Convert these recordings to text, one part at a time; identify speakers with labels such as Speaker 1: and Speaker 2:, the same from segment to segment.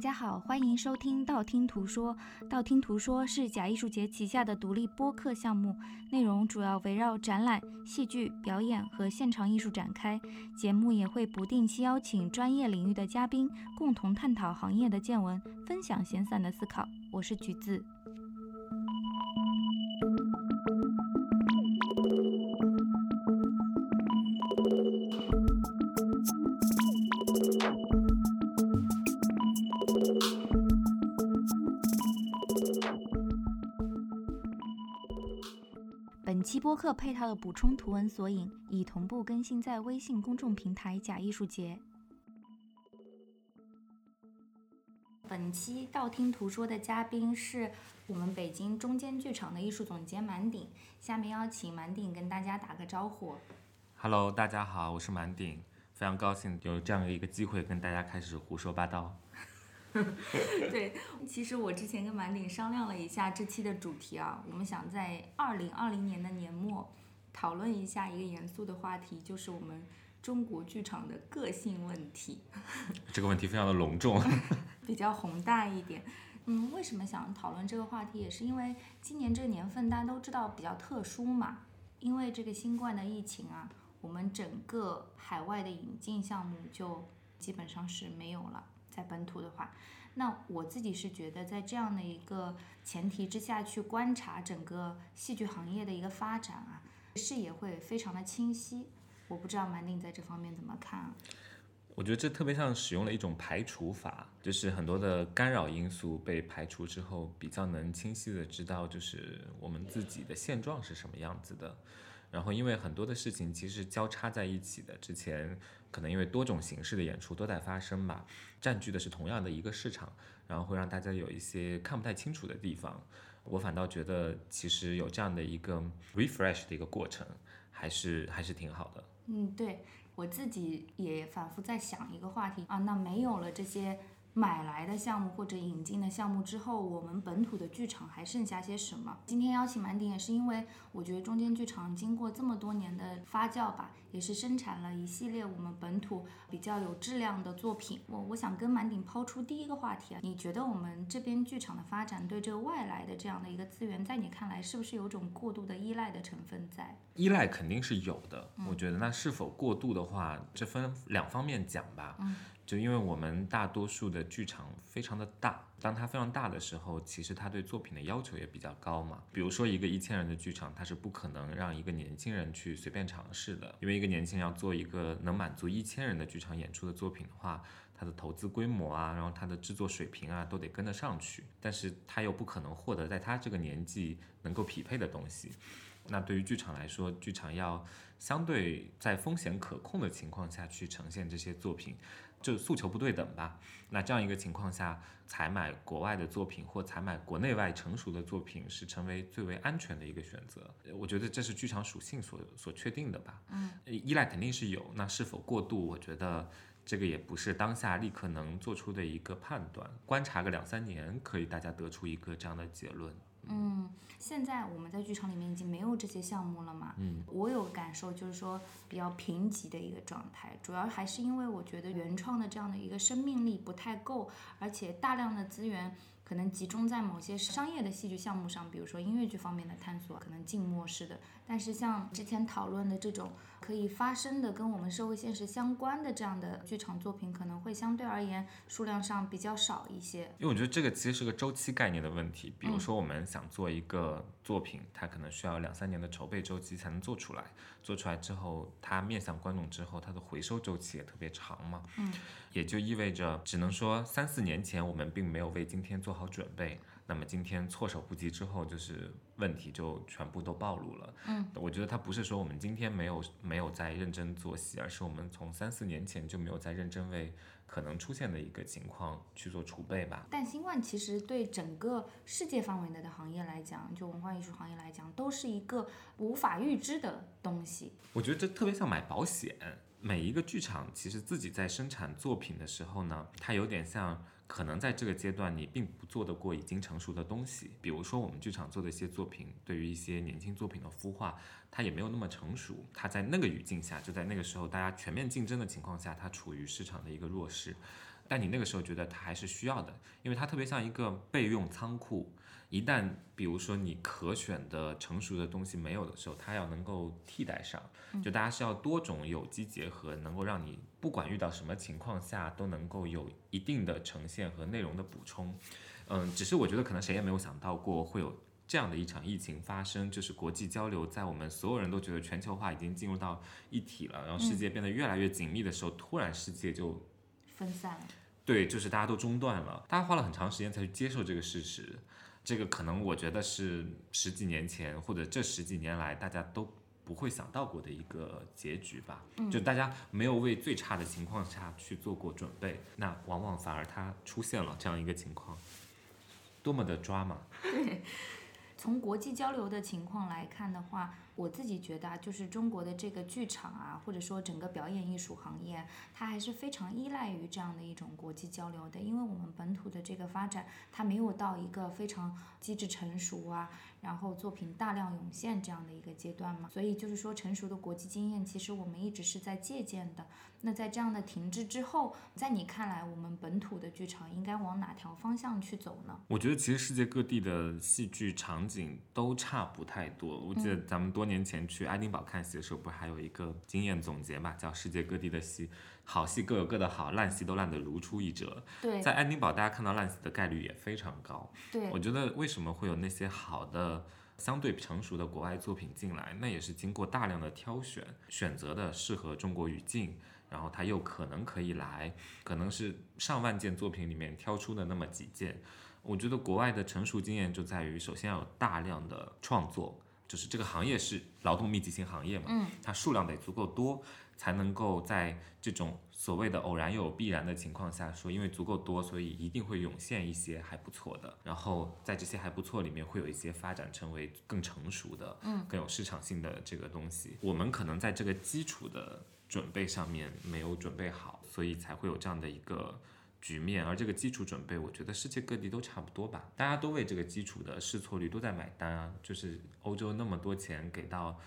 Speaker 1: 大家好，欢迎收听道听途说。道听途说是假艺术节旗下的独立播客项目，内容主要围绕展览、戏剧表演和现场艺术展开。节目也会不定期邀请专业领域的嘉宾，共同探讨行业的见闻，分享闲散的思考。我是橘子。客配套的补充图文索引已同步更新在微信公众平台“假艺术节”。本期道听途说的嘉宾是我们北京中间剧场的艺术总监满鼎，下面邀请满鼎跟大家打个招呼。
Speaker 2: Hello，大家好，我是满鼎，非常高兴有这样的一个机会跟大家开始胡说八道。
Speaker 1: 对，其实我之前跟满鼎商量了一下这期的主题啊，我们想在二零二零年的年末讨论一下一个严肃的话题，就是我们中国剧场的个性问题，
Speaker 2: 这个问题非常的隆重。
Speaker 1: 比较宏大一点。嗯，为什么想讨论这个话题，也是因为今年这个年份大家都知道比较特殊嘛，因为这个新冠的疫情啊，我们整个海外的引进项目就基本上是没有了。在本土的话，那我自己是觉得，在这样的一个前提之下去观察整个戏剧行业的一个发展啊，视野会非常的清晰。我不知道满宁在这方面怎么看啊？
Speaker 2: 我觉得这特别像使用了一种排除法，就是很多的干扰因素被排除之后，比较能清晰的知道，就是我们自己的现状是什么样子的。然后，因为很多的事情其实交叉在一起的，之前可能因为多种形式的演出都在发生吧，占据的是同样的一个市场，然后会让大家有一些看不太清楚的地方。我反倒觉得，其实有这样的一个 refresh 的一个过程，还是还是挺好的。
Speaker 1: 嗯，对我自己也反复在想一个话题啊，那没有了这些。买来的项目或者引进的项目之后，我们本土的剧场还剩下些什么？今天邀请满鼎也是因为我觉得中间剧场经过这么多年的发酵吧，也是生产了一系列我们本土比较有质量的作品。我我想跟满鼎抛出第一个话题啊，你觉得我们这边剧场的发展对这个外来的这样的一个资源，在你看来是不是有种过度的依赖的成分在？
Speaker 2: 依赖肯定是有的，我觉得那是否过度的话，这分两方面讲吧。
Speaker 1: 嗯，
Speaker 2: 就因为我们大多数的剧场非常的大，当它非常大的时候，其实它对作品的要求也比较高嘛。比如说一个一千人的剧场，它是不可能让一个年轻人去随便尝试的，因为一个年轻人要做一个能满足一千人的剧场演出的作品的话，它的投资规模啊，然后它的制作水平啊，都得跟得上去。但是他又不可能获得在他这个年纪能够匹配的东西。那对于剧场来说，剧场要相对在风险可控的情况下去呈现这些作品，就诉求不对等吧。那这样一个情况下，采买国外的作品或采买国内外成熟的作品是成为最为安全的一个选择。我觉得这是剧场属性所所确定的吧。
Speaker 1: 嗯，
Speaker 2: 依赖肯定是有，那是否过度，我觉得。这个也不是当下立刻能做出的一个判断，观察个两三年，可以大家得出一个这样的结论。
Speaker 1: 嗯，现在我们在剧场里面已经没有这些项目了嘛。
Speaker 2: 嗯，
Speaker 1: 我有感受就是说比较贫瘠的一个状态，主要还是因为我觉得原创的这样的一个生命力不太够，而且大量的资源可能集中在某些商业的戏剧项目上，比如说音乐剧方面的探索，可能静默式的。但是像之前讨论的这种可以发生的跟我们社会现实相关的这样的剧场作品，可能会相对而言数量上比较少一些。
Speaker 2: 因为我觉得这个其实是个周期概念的问题，比如说我们想做一个作品，它可能需要两三年的筹备周期才能做出来，做出来之后，它面向观众之后，它的回收周期也特别长嘛。
Speaker 1: 嗯，
Speaker 2: 也就意味着，只能说三四年前我们并没有为今天做好准备，那么今天措手不及之后，就是问题就全部都暴露了。
Speaker 1: 嗯，
Speaker 2: 我觉得它不是说我们今天没有没有在认真做戏，而是我们从三四年前就没有在认真为可能出现的一个情况去做储备吧。
Speaker 1: 但新冠其实对整个世界范围内的行业来讲，就文化艺术行业来讲，都是一个无法预知的东西。
Speaker 2: 我觉得这特别像买保险。每一个剧场其实自己在生产作品的时候呢，它有点像，可能在这个阶段你并不做得过已经成熟的东西。比如说我们剧场做的一些作品，对于一些年轻作品的孵化，它也没有那么成熟。它在那个语境下，就在那个时候大家全面竞争的情况下，它处于市场的一个弱势。但你那个时候觉得它还是需要的，因为它特别像一个备用仓库。一旦比如说你可选的成熟的东西没有的时候，它要能够替代上，就大家是要多种有机结合，能够让你不管遇到什么情况下都能够有一定的呈现和内容的补充。嗯，只是我觉得可能谁也没有想到过会有这样的一场疫情发生，就是国际交流在我们所有人都觉得全球化已经进入到一体了，然后世界变得越来越紧密的时候，突然世界就
Speaker 1: 分散了。
Speaker 2: 对，就是大家都中断了，大家花了很长时间才去接受这个事实。这个可能我觉得是十几年前或者这十几年来大家都不会想到过的一个结局吧。就大家没有为最差的情况下去做过准备，那往往反而它出现了这样一个情况，多么的抓嘛。
Speaker 1: 从国际交流的情况来看的话。我自己觉得啊，就是中国的这个剧场啊，或者说整个表演艺术行业，它还是非常依赖于这样的一种国际交流的。因为我们本土的这个发展，它没有到一个非常机制成熟啊，然后作品大量涌现这样的一个阶段嘛。所以就是说，成熟的国际经验，其实我们一直是在借鉴的。那在这样的停滞之后，在你看来，我们本土的剧场应该往哪条方向去走呢？
Speaker 2: 我觉得其实世界各地的戏剧场景都差不太多。我记得咱们多。年前去爱丁堡看戏的时候，不是还有一个经验总结嘛？叫世界各地的戏，好戏各有各的好，烂戏都烂得如出一辙。
Speaker 1: 对，
Speaker 2: 在爱丁堡，大家看到烂戏的概率也非常高。
Speaker 1: 对，
Speaker 2: 我觉得为什么会有那些好的、相对成熟的国外作品进来？那也是经过大量的挑选、选择的适合中国语境，然后它又可能可以来，可能是上万件作品里面挑出的那么几件。我觉得国外的成熟经验就在于，首先要有大量的创作。就是这个行业是劳动密集型行业嘛，
Speaker 1: 嗯，
Speaker 2: 它数量得足够多，才能够在这种所谓的偶然又有必然的情况下说，因为足够多，所以一定会涌现一些还不错的，然后在这些还不错里面会有一些发展成为更成熟的，
Speaker 1: 嗯，
Speaker 2: 更有市场性的这个东西。我们可能在这个基础的准备上面没有准备好，所以才会有这样的一个。局面，而这个基础准备，我觉得世界各地都差不多吧，大家都为这个基础的试错率都在买单啊。就是欧洲那么多钱给到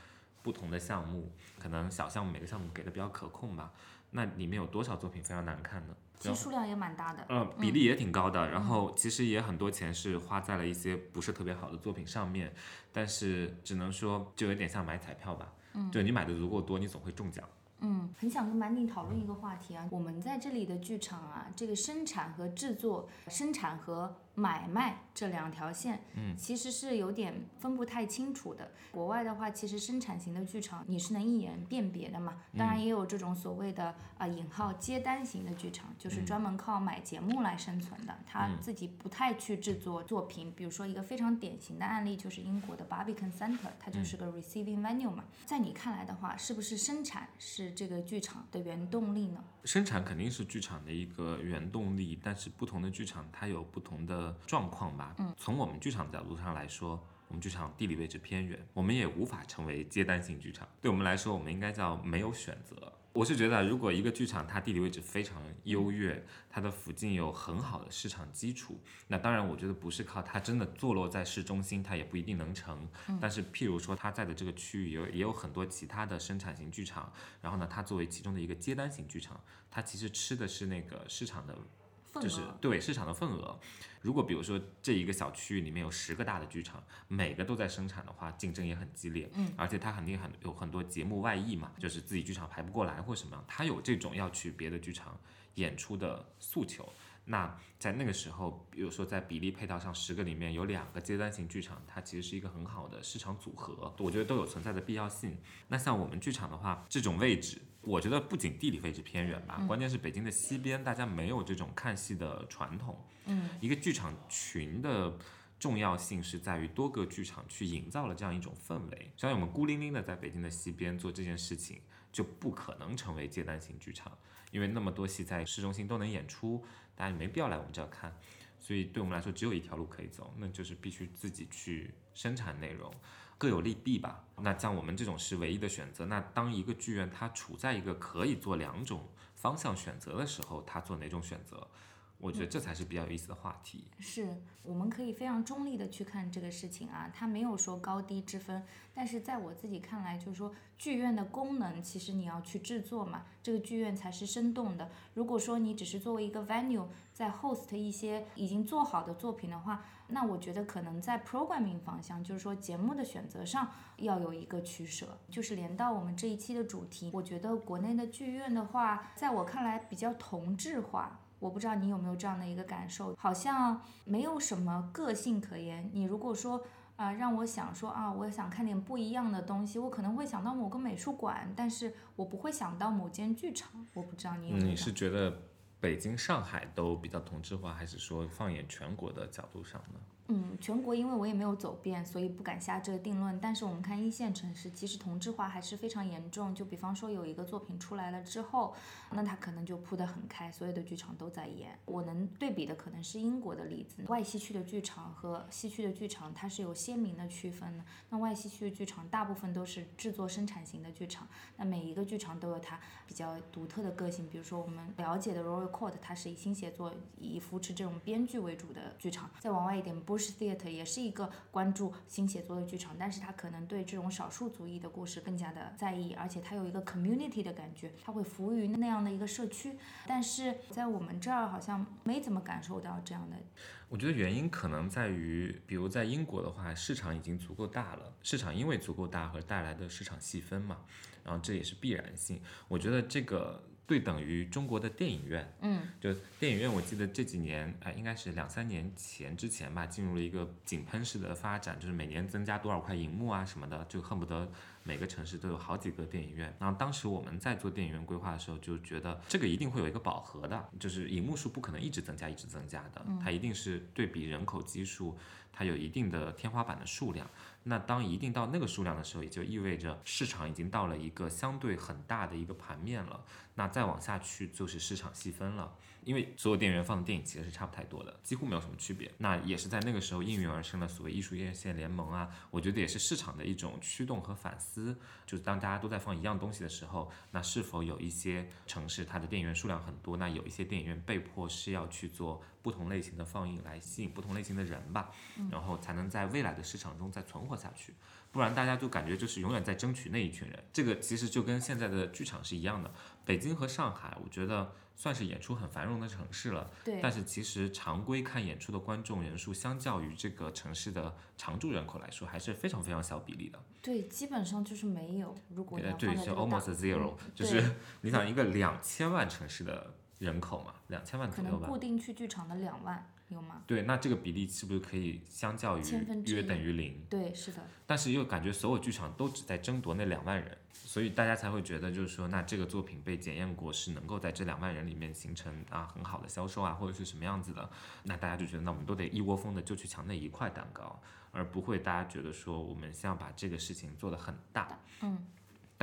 Speaker 2: 不同的项目，可能小项目每个项目给的比较可控吧。那里面有多少作品非常难看呢？
Speaker 1: 其实数量也蛮大的，
Speaker 2: 呃，比例也挺高的。然后其实也很多钱是花在了一些不是特别好的作品上面，但是只能说就有点像买彩票吧，
Speaker 1: 嗯，
Speaker 2: 就你买的足够多，你总会中奖。
Speaker 1: 嗯，很想跟满鼎讨论一个话题啊，我们在这里的剧场啊，这个生产和制作，生产和。买卖这两条线，
Speaker 2: 嗯，
Speaker 1: 其实是有点分不太清楚的。国外的话，其实生产型的剧场你是能一眼辨别的嘛。当然也有这种所谓的啊引号接单型的剧场，就是专门靠买节目来生存的，他自己不太去制作作品。比如说一个非常典型的案例就是英国的 Barbican Center，它就是个 receiving venue 嘛。在你看来的话，是不是生产是这个剧场的原动力呢？
Speaker 2: 生产肯定是剧场的一个原动力，但是不同的剧场它有不同的状况吧。
Speaker 1: 嗯，
Speaker 2: 从我们剧场的角度上来说，我们剧场地理位置偏远，我们也无法成为接单型剧场。对我们来说，我们应该叫没有选择。我是觉得，如果一个剧场它地理位置非常优越，它的附近有很好的市场基础，那当然我觉得不是靠它真的坐落在市中心，它也不一定能成。但是譬如说它在的这个区域有也有很多其他的生产型剧场，然后呢，它作为其中的一个接单型剧场，它其实吃的是那个市场的。就是对市场的份额，如果比如说这一个小区域里面有十个大的剧场，每个都在生产的话，竞争也很激烈。
Speaker 1: 嗯，
Speaker 2: 而且它肯定很有很多节目外溢嘛，就是自己剧场排不过来或什么样，它有这种要去别的剧场演出的诉求。那在那个时候，比如说在比例配套上，十个里面有两个阶段型剧场，它其实是一个很好的市场组合，我觉得都有存在的必要性。那像我们剧场的话，这种位置。我觉得不仅地理位置偏远吧，关键是北京的西边，大家没有这种看戏的传统。
Speaker 1: 嗯，
Speaker 2: 一个剧场群的重要性是在于多个剧场去营造了这样一种氛围。像我们孤零零的在北京的西边做这件事情，就不可能成为接单型剧场，因为那么多戏在市中心都能演出，大家没必要来我们这儿看。所以对我们来说，只有一条路可以走，那就是必须自己去生产内容。各有利弊吧。那像我们这种是唯一的选择。那当一个剧院它处在一个可以做两种方向选择的时候，它做哪种选择？我觉得这才是比较有意思的话题。
Speaker 1: 是，我们可以非常中立的去看这个事情啊，它没有说高低之分。但是在我自己看来，就是说剧院的功能，其实你要去制作嘛，这个剧院才是生动的。如果说你只是作为一个 venue 在 host 一些已经做好的作品的话，那我觉得可能在 programming 方向，就是说节目的选择上要有一个取舍。就是连到我们这一期的主题，我觉得国内的剧院的话，在我看来比较同质化。我不知道你有没有这样的一个感受，好像没有什么个性可言。你如果说啊，让我想说啊，我想看点不一样的东西，我可能会想到某个美术馆，但是我不会想到某间剧场。我不知道你有没有。
Speaker 2: 你是觉得北京、上海都比较同质化，还是说放眼全国的角度上呢？
Speaker 1: 嗯，全国因为我也没有走遍，所以不敢下这个定论。但是我们看一线城市，其实同质化还是非常严重。就比方说有一个作品出来了之后，那它可能就铺得很开，所有的剧场都在演。我能对比的可能是英国的例子，外西区的剧场和西区的剧场它是有鲜明的区分的。那外西区的剧场大部分都是制作生产型的剧场，那每一个剧场都有它比较独特的个性。比如说我们了解的 Royal Court，它是以新写作、以扶持这种编剧为主的剧场。再往外一点不。Bush Theater 也是一个关注新写作的剧场，但是他可能对这种少数族裔的故事更加的在意，而且他有一个 community 的感觉，他会服务于那样的一个社区。但是在我们这儿好像没怎么感受到这样的。
Speaker 2: 我觉得原因可能在于，比如在英国的话，市场已经足够大了，市场因为足够大和带来的市场细分嘛，然后这也是必然性。我觉得这个。对等于中国的电影院，
Speaker 1: 嗯，
Speaker 2: 就电影院，我记得这几年，哎，应该是两三年前之前吧，进入了一个井喷式的发展，就是每年增加多少块银幕啊什么的，就恨不得每个城市都有好几个电影院。然后当时我们在做电影院规划的时候，就觉得这个一定会有一个饱和的，就是银幕数不可能一直增加一直增加的，它一定是对比人口基数，它有一定的天花板的数量。那当一定到那个数量的时候，也就意味着市场已经到了一个相对很大的一个盘面了。那再往下去就是市场细分了，因为所有电影院放的电影其实是差不太多的，几乎没有什么区别。那也是在那个时候应运而生的所谓艺术院线联盟啊，我觉得也是市场的一种驱动和反思。就是当大家都在放一样东西的时候，那是否有一些城市它的电影院数量很多，那有一些电影院被迫是要去做不同类型的放映来吸引不同类型的人吧，然后才能在未来的市场中再存活下去。不然大家就感觉就是永远在争取那一群人，这个其实就跟现在的剧场是一样的。北京和上海，我觉得算是演出很繁荣的城市了。
Speaker 1: 对。
Speaker 2: 但是其实常规看演出的观众人数，相较于这个城市的常住人口来说，还是非常非常小比例的。
Speaker 1: 对，基本上就是没有。如果
Speaker 2: 对，就 almost zero，就是你想一个两千万城市的人口嘛，两千万左右吧。
Speaker 1: 可能固定去剧场的两万。有吗？
Speaker 2: 对，那这个比例是不是可以相较于约等于零？
Speaker 1: 对，是的。
Speaker 2: 但是又感觉所有剧场都只在争夺那两万人，所以大家才会觉得，就是说，那这个作品被检验过是能够在这两万人里面形成啊很好的销售啊，或者是什么样子的，那大家就觉得，那我们都得一窝蜂的就去抢那一块蛋糕，而不会大家觉得说，我们先要把这个事情做得很大。
Speaker 1: 嗯。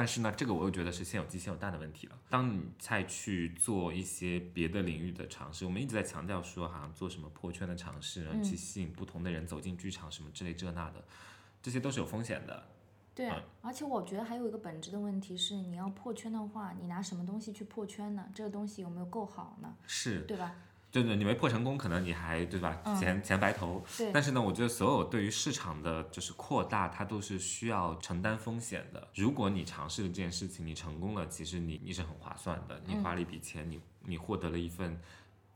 Speaker 2: 但是呢，这个我又觉得是先有鸡先有蛋的问题了。当你再去做一些别的领域的尝试，我们一直在强调说，好像做什么破圈的尝试，然后去吸引不同的人走进剧场，什么之类这那的，这些都是有风险的。
Speaker 1: 对，而且我觉得还有一个本质的问题是，你要破圈的话，你拿什么东西去破圈呢？这个东西有没有够好呢？
Speaker 2: 是，
Speaker 1: 对吧？
Speaker 2: 对对，你没破成功，可能你还对吧？钱钱白投。但是呢，我觉得所有对于市场的就是扩大，它都是需要承担风险的。如果你尝试了这件事情，你成功了，其实你你是很划算的，你花了一笔钱，你你获得了一份。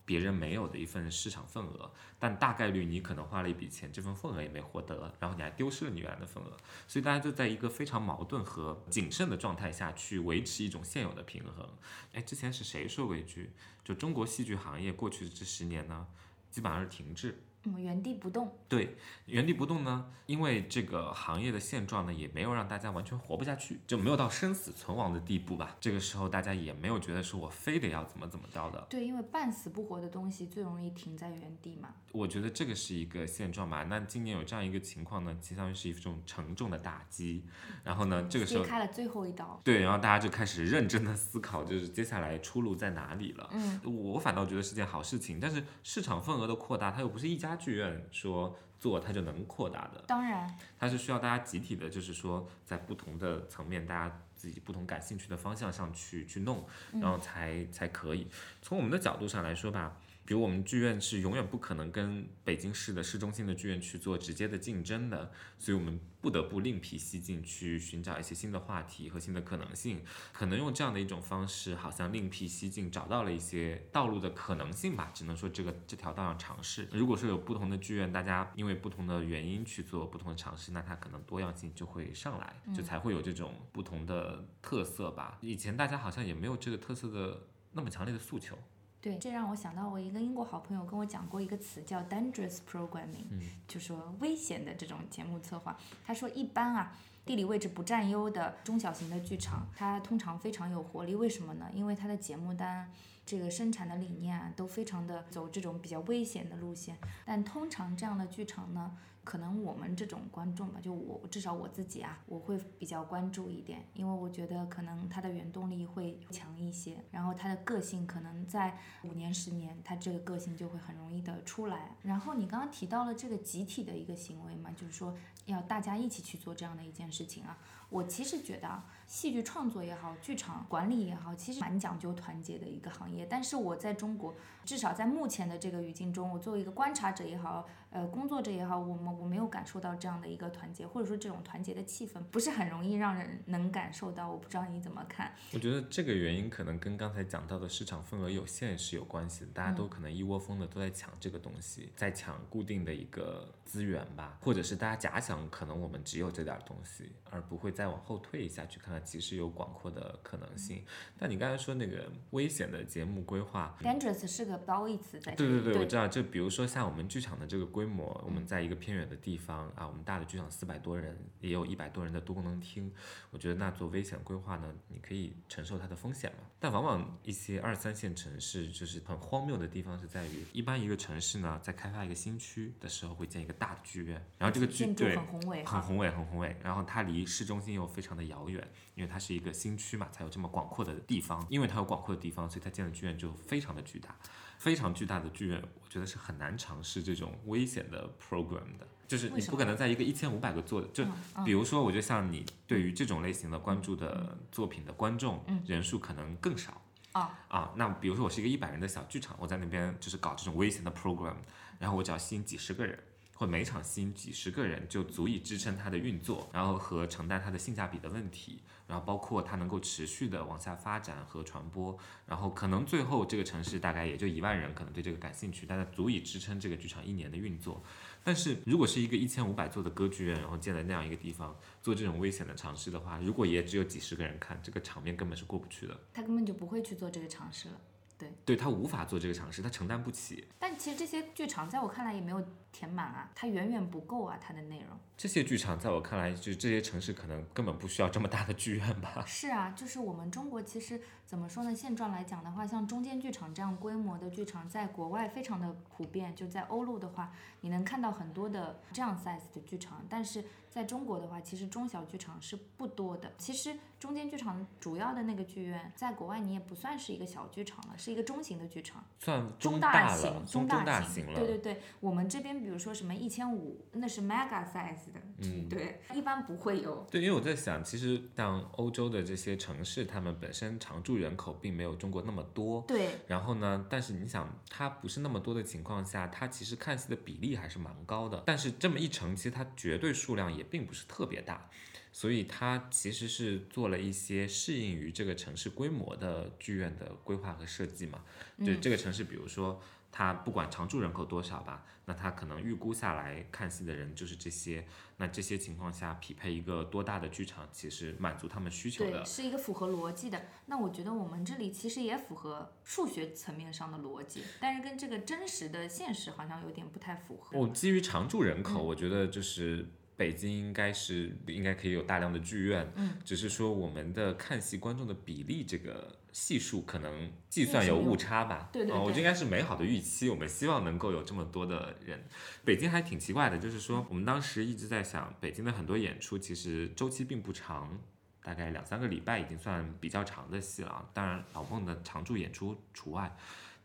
Speaker 2: 别人没有的一份市场份额，但大概率你可能花了一笔钱，这份份额也没获得，然后你还丢失了你原来的份额，所以大家就在一个非常矛盾和谨慎的状态下去维持一种现有的平衡。哎，之前是谁说过一句，就中国戏剧行业过去的这十年呢，基本上是停滞。
Speaker 1: 原地不动，
Speaker 2: 对，原地不动呢，因为这个行业的现状呢，也没有让大家完全活不下去，就没有到生死存亡的地步吧。这个时候大家也没有觉得是我非得要怎么怎么着的。
Speaker 1: 对，因为半死不活的东西最容易停在原地嘛。
Speaker 2: 我觉得这个是一个现状吧。那今年有这样一个情况呢，相当于是一种沉重的打击。然后呢，这个时候
Speaker 1: 开了最后一刀。
Speaker 2: 对，然后大家就开始认真的思考，就是接下来出路在哪里了。
Speaker 1: 嗯，
Speaker 2: 我反倒觉得是件好事情。但是市场份额的扩大，它又不是一家。剧院说做它就能扩大的，
Speaker 1: 当然，
Speaker 2: 它是需要大家集体的，就是说在不同的层面，大家自己不同感兴趣的方向上去去弄，然后才才可以。从我们的角度上来说吧，比如我们剧院是永远不可能跟北京市的市中心的剧院去做直接的竞争的，所以我们不得不另辟蹊径去寻找一些新的话题和新的可能性。可能用这样的一种方式，好像另辟蹊径，找到了一些道路的可能性吧。只能说这个这条道上尝试。如果说有不同的剧院，大家因为不同的原因去做不同的尝试，那它可能多样性就会上来，就才会有这种不同的特色吧。以前大家好像也没有这个特色的那么强烈的诉求。
Speaker 1: 对，这让我想到我一个英国好朋友跟我讲过一个词叫 dangerous programming，
Speaker 2: 嗯
Speaker 1: 就说危险的这种节目策划。他说一般啊，地理位置不占优的中小型的剧场，它通常非常有活力。为什么呢？因为它的节目单。这个生产的理念啊，都非常的走这种比较危险的路线，但通常这样的剧场呢，可能我们这种观众吧，就我至少我自己啊，我会比较关注一点，因为我觉得可能他的原动力会强一些，然后他的个性可能在五年十年，他这个个性就会很容易的出来。然后你刚刚提到了这个集体的一个行为嘛，就是说要大家一起去做这样的一件事情啊。我其实觉得啊，戏剧创作也好，剧场管理也好，其实蛮讲究团结的一个行业。但是我在中国，至少在目前的这个语境中，我作为一个观察者也好，呃，工作者也好，我们我没有感受到这样的一个团结，或者说这种团结的气氛不是很容易让人能感受到。我不知道你怎么看？
Speaker 2: 我觉得这个原因可能跟刚才讲到的市场份额有限是有关系的，大家都可能一窝蜂的都在抢这个东西，在抢固定的一个资源吧，或者是大家假想可能我们只有这点东西，而不会再往后退一下去看看其实有广阔的可能性。但你刚才说那个危险的节目规划
Speaker 1: ，dangerous 是个褒义词在。
Speaker 2: 对对对，我知道。就比如说像我们剧场的这个规模，我们在一个偏远的地方啊，我们大的剧场四百多人，也有一百多人的多功能厅。我觉得那做危险规划呢，你可以承受它的风险嘛。但往往一些二三线城市，就是很荒谬的地方是在于，一般一个城市呢，在开发一个新区的时候，会建一个大的剧院，然后这个剧对
Speaker 1: 很宏伟。
Speaker 2: 很宏伟，很宏伟。然后它离市中心又非常的遥远，因为它是一个新区嘛，才有这么广阔的地方。因为它有广阔的地方，所以它建的剧院就非常的巨大，非常巨大的剧院，我觉得是很难尝试这种危险的 program 的。就是你不可能在一个一千五百个座，就
Speaker 1: 嗯
Speaker 2: 比如说，我就像你对于这种类型的关注的作品的观众人数可能更少。
Speaker 1: 哦
Speaker 2: 啊，那比如说我是一个一百人的小剧场，我在那边就是搞这种危险的 program，然后我只要吸引几十个人，或每场吸引几十个人就足以支撑它的运作，然后和承担它的性价比的问题，然后包括它能够持续的往下发展和传播，然后可能最后这个城市大概也就一万人可能对这个感兴趣，但它足以支撑这个剧场一年的运作。但是如果是一个一千五百座的歌剧院，然后建在那样一个地方做这种危险的尝试的话，如果也只有几十个人看，这个场面根本是过不去的。
Speaker 1: 他根本就不会去做这个尝试了。
Speaker 2: 对对他无法做这个尝试，他承担不起。
Speaker 1: 但其实这些剧场在我看来也没有填满啊，它远远不够啊，它的内容。
Speaker 2: 这些剧场在我看来，就是这些城市可能根本不需要这么大的剧院吧。
Speaker 1: 是啊，就是我们中国其实怎么说呢？现状来讲的话，像中间剧场这样规模的剧场，在国外非常的普遍。就在欧陆的话，你能看到很多的这样 size 的剧场，但是在中国的话，其实中小剧场是不多的。其实中间剧场主要的那个剧院，在国外你也不算是一个小剧场了，是一个中型的剧场。
Speaker 2: 算
Speaker 1: 中
Speaker 2: 大
Speaker 1: 型，，
Speaker 2: 中
Speaker 1: 大
Speaker 2: 大型了。
Speaker 1: 对对对，我们这边比如说什么一千五，那是 mega size 的，
Speaker 2: 嗯
Speaker 1: 对，一般不会有。
Speaker 2: 对，因为我在想，其实像欧洲的这些城市，他们本身常住人口并没有中国那么多。
Speaker 1: 对，
Speaker 2: 然后呢，但是你想，它不是那么多的情况下，它其实看似的比例还是蛮高的。但是这么一乘，其实它绝对数量也并不是特别大，所以它其实是做了一些适应于这个城市规模的剧院的规划和设计嘛。就
Speaker 1: 嗯
Speaker 2: 这个城市，比如说它不管常住人口多少吧，那它可能预估下来看戏的人就是这些。那这些情况下，匹配一个多大的剧场，其实满足他们需求，的。
Speaker 1: 是一个符合逻辑的。那我觉得我们这里其实也符合数学层面上的逻辑，但是跟这个真实的现实好像有点不太符合。
Speaker 2: 哦基于常住人口，
Speaker 1: 嗯
Speaker 2: 我觉得就是北京应该是应该可以有大量的剧院，
Speaker 1: 嗯，
Speaker 2: 只是说我们的看戏观众的比例这个系数可能计算有误差吧。
Speaker 1: 对对
Speaker 2: 啊我觉得应该是美好的预期，我们希望能够有这么多的人。北京还挺奇怪的，就是说我们当时一直在想，北京的很多演出其实周期并不长。大概两三个礼拜已经算比较长的戏了啊，当然老孟的常驻演出除外，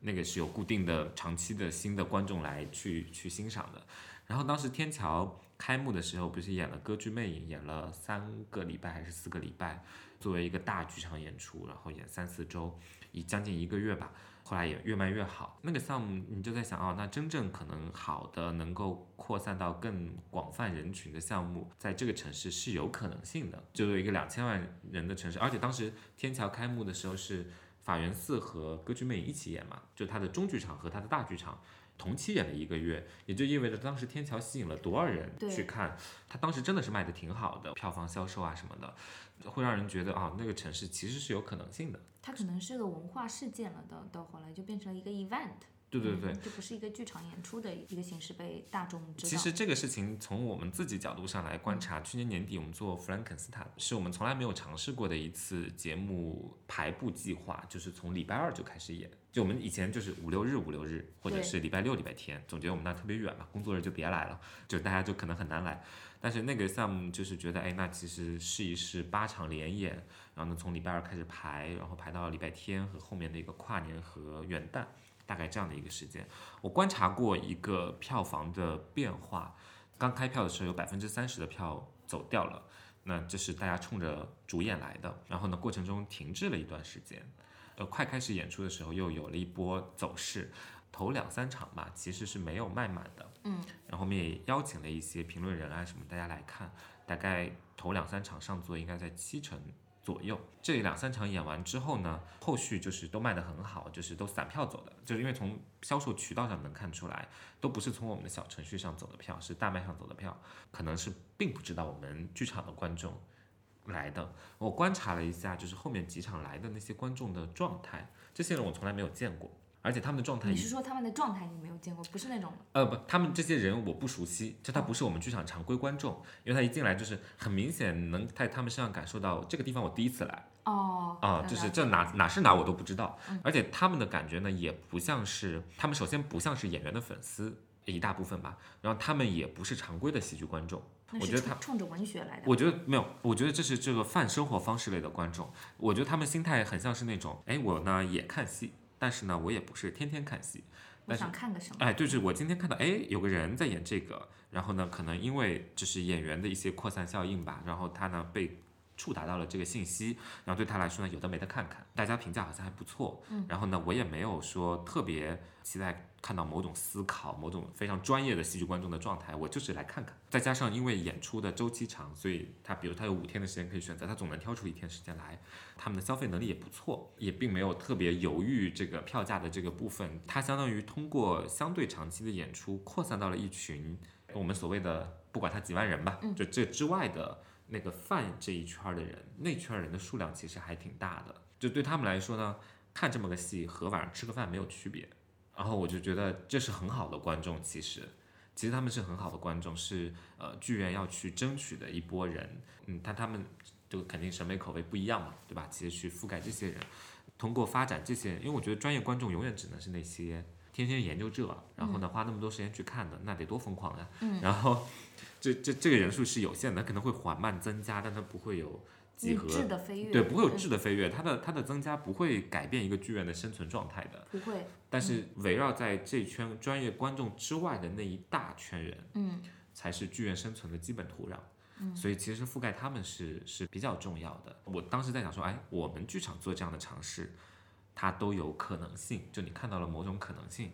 Speaker 2: 那个是有固定的、长期的新的观众来去去欣赏的。然后当时天桥开幕的时候，不是演了《歌剧魅影》，演了三个礼拜还是四个礼拜，作为一个大剧场演出，然后演三四周，以将近一个月吧。后来也越卖越好。那个项目你就在想哦，那真正可能好的能够扩散到更广泛人群的项目，在这个城市是有可能性的。就有一个两千万人的城市，而且当时天桥开幕的时候是法源寺和歌剧魅影一起演嘛，就它的中剧场和它的大剧场。同期演了一个月，也就意味着当时天桥吸引了多少人去看，它当时真的是卖的挺好的，票房销售啊什么的，会让人觉得啊，那个城市其实是有可能性的。
Speaker 1: 它可能是个文化事件了，到到后来就变成了一个 event。
Speaker 2: 对对对，
Speaker 1: 就不是一个剧场演出的一个形式被大众知道。
Speaker 2: 其实这个事情从我们自己角度上来观察，去年年底我们做弗兰肯斯坦，是我们从来没有尝试过的一次节目排布计划，就是从礼拜二就开始演。就我们以前就是五六日五六日，或者是礼拜六礼拜天，总觉得我们那特别远嘛，工作日就别来了，就大家就可能很难来。但是那个项目就是觉得，哎，那其实试一试八场连演，然后呢从礼拜二开始排，然后排到礼拜天和后面的一个跨年和元旦。大概这样的一个时间，我观察过一个票房的变化。刚开票的时候有百分之三十的票走掉了，那这是大家冲着主演来的。然后呢，过程中停滞了一段时间，呃，快开始演出的时候又有了一波走势。头两三场吧，其实是没有卖满的。
Speaker 1: 嗯，
Speaker 2: 然后我们也邀请了一些评论人啊什么，大家来看，大概头两三场上座应该在七成。左右，这两三场演完之后呢，后续就是都卖得很好，就是都散票走的，就是因为从销售渠道上能看出来，都不是从我们的小程序上走的票，是大麦上走的票，可能是并不知道我们剧场的观众来的。我观察了一下，就是后面几场来的那些观众的状态，这些人我从来没有见过。而且他们的状态，
Speaker 1: 你是说他们的状态你没有见过，不是那种？
Speaker 2: 呃不，他们这些人我不熟悉，就他不是我们剧场常规观众，因为他一进来就是很明显能在他们身上感受到这个地方我第一次来。
Speaker 1: 哦。
Speaker 2: 啊，就是这哪哪是哪我都不知道，而且他们的感觉呢也不像是，他们首先不像是演员的粉丝一大部分吧，然后他们也不是常规的喜剧观众，我觉得他
Speaker 1: 冲着文学来的。
Speaker 2: 我觉得没有，我觉得这是这个泛生活方式类的观众，我觉得他们心态很像是那种，哎，我呢也看戏。但是呢，我也不是天天看戏，
Speaker 1: 我想看个什么？
Speaker 2: 哎，就是我今天看到，哎，有个人在演这个，然后呢，可能因为就是演员的一些扩散效应吧，然后他呢被触达到了这个信息，然后对他来说呢，有的没的看看，大家评价好像还不错，
Speaker 1: 嗯，
Speaker 2: 然后呢，我也没有说特别期待。看到某种思考、某种非常专业的戏剧观众的状态，我就是来看看。再加上因为演出的周期长，所以他比如他有五天的时间可以选择，他总能挑出一天时间来。他们的消费能力也不错，也并没有特别犹豫这个票价的这个部分。它相当于通过相对长期的演出，扩散到了一群我们所谓的不管他几万人吧，就这之外的那个饭这一圈的人，那圈人的数量其实还挺大的。就对他们来说呢，看这么个戏和晚上吃个饭没有区别。然后我就觉得这是很好的观众，其实，其实他们是很好的观众，是呃剧院要去争取的一波人，嗯，但他们就肯定审美口味不一样嘛，对吧？其实去覆盖这些人，通过发展这些人，因为我觉得专业观众永远只能是那些天天研究这，然后呢花那么多时间去看的，那得多疯狂呀！
Speaker 1: 嗯，
Speaker 2: 然后这这这个人数是有限的，可能会缓慢增加，但它不会有。几何对不会有质的飞跃，它的它的增加不会改变一个剧院的生存状态的，
Speaker 1: 不会。
Speaker 2: 但是围绕在这圈专业观众之外的那一大圈人，
Speaker 1: 嗯，
Speaker 2: 才是剧院生存的基本土壤。
Speaker 1: 嗯，
Speaker 2: 所以其实覆盖他们是是比较重要的。我当时在想说，哎，我们剧场做这样的尝试，它都有可能性。就你看到了某种可能性。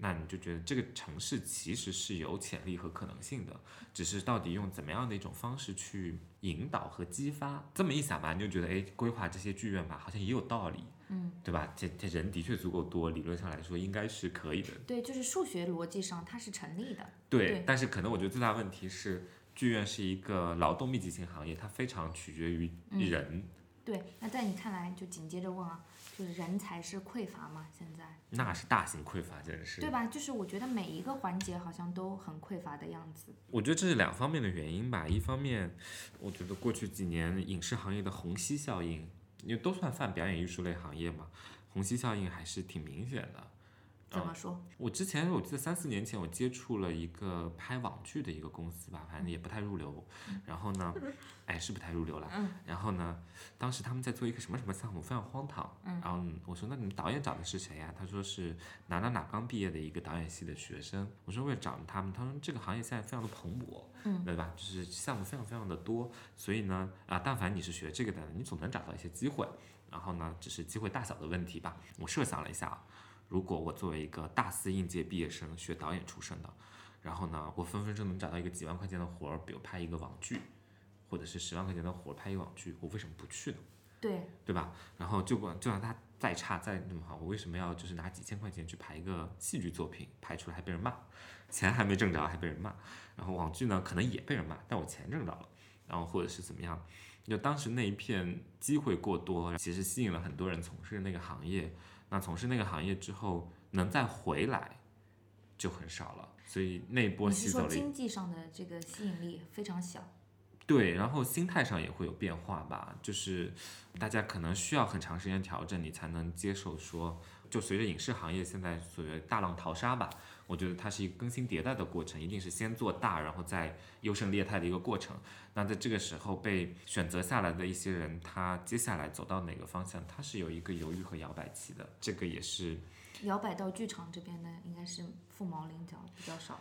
Speaker 2: 那你就觉得这个城市其实是有潜力和可能性的，只是到底用怎么样的一种方式去引导和激发？这么一想吧，你就觉得，哎，规划这些剧院吧，好像也有道理，
Speaker 1: 嗯，
Speaker 2: 对吧？这这人的确足够多，理论上来说应该是可以的。
Speaker 1: 对，就是数学逻辑上它是成立的。
Speaker 2: 对，但是可能我觉得最大问题是，剧院是一个劳动密集型行业，它非常取决于人。
Speaker 1: 对，那在你看来，就紧接着问啊。就是人才是匮乏吗？现在
Speaker 2: 那是大型匮乏，真的是
Speaker 1: 对吧？就是我觉得每一个环节好像都很匮乏的样子。
Speaker 2: 我觉得这是两方面的原因吧。一方面，我觉得过去几年影视行业的虹吸效应，因为都算泛表演艺术类行业嘛，虹吸效应还是挺明显的。
Speaker 1: 怎么说？
Speaker 2: 我之前我记得三四年前我接触了一个拍网剧的一个公司吧，反正也不太入流。然后呢，哎，是不太入流了。然后呢，当时他们在做一个什么什么项目，非常荒唐。然后我说：“那你们导演找的是谁呀？”他说：“是哪哪哪刚毕业的一个导演系的学生。”我说：“为了找他们，他说这个行业现在非常的蓬勃，对吧？就是项目非常非常的多，所以呢，啊，但凡你是学这个的，你总能找到一些机会。然后呢，只是机会大小的问题吧。我设想了一下啊。如果我作为一个大四应届毕业生，学导演出身的，然后呢，我分分钟能找到一个几万块钱的活儿，比如拍一个网剧，或者是十万块钱的活儿拍一个网剧，我为什么不去呢？
Speaker 1: 对，
Speaker 2: 对吧？然后就管就算它再差再那么好，我为什么要就是拿几千块钱去拍一个戏剧作品，拍出来还被人骂，钱还没挣着还被人骂，然后网剧呢可能也被人骂，但我钱挣着了，然后或者是怎么样？就当时那一片机会过多，其实吸引了很多人从事那个行业。那从事那个行业之后，能再回来就很少了，所以那波
Speaker 1: 你是说
Speaker 2: 吸走了
Speaker 1: 经济上的这个吸引力非常小？
Speaker 2: 对，然后心态上也会有变化吧，就是大家可能需要很长时间调整，你才能接受说，就随着影视行业现在所谓大浪淘沙吧，我觉得它是一个更新迭代的过程，一定是先做大，然后再优胜劣汰的一个过程。那在这个时候被选择下来的一些人，他接下来走到哪个方向，他是有一个犹豫和摇摆期的，这个也是
Speaker 1: 摇摆到剧场这边呢应该是凤毛麟角，比较少。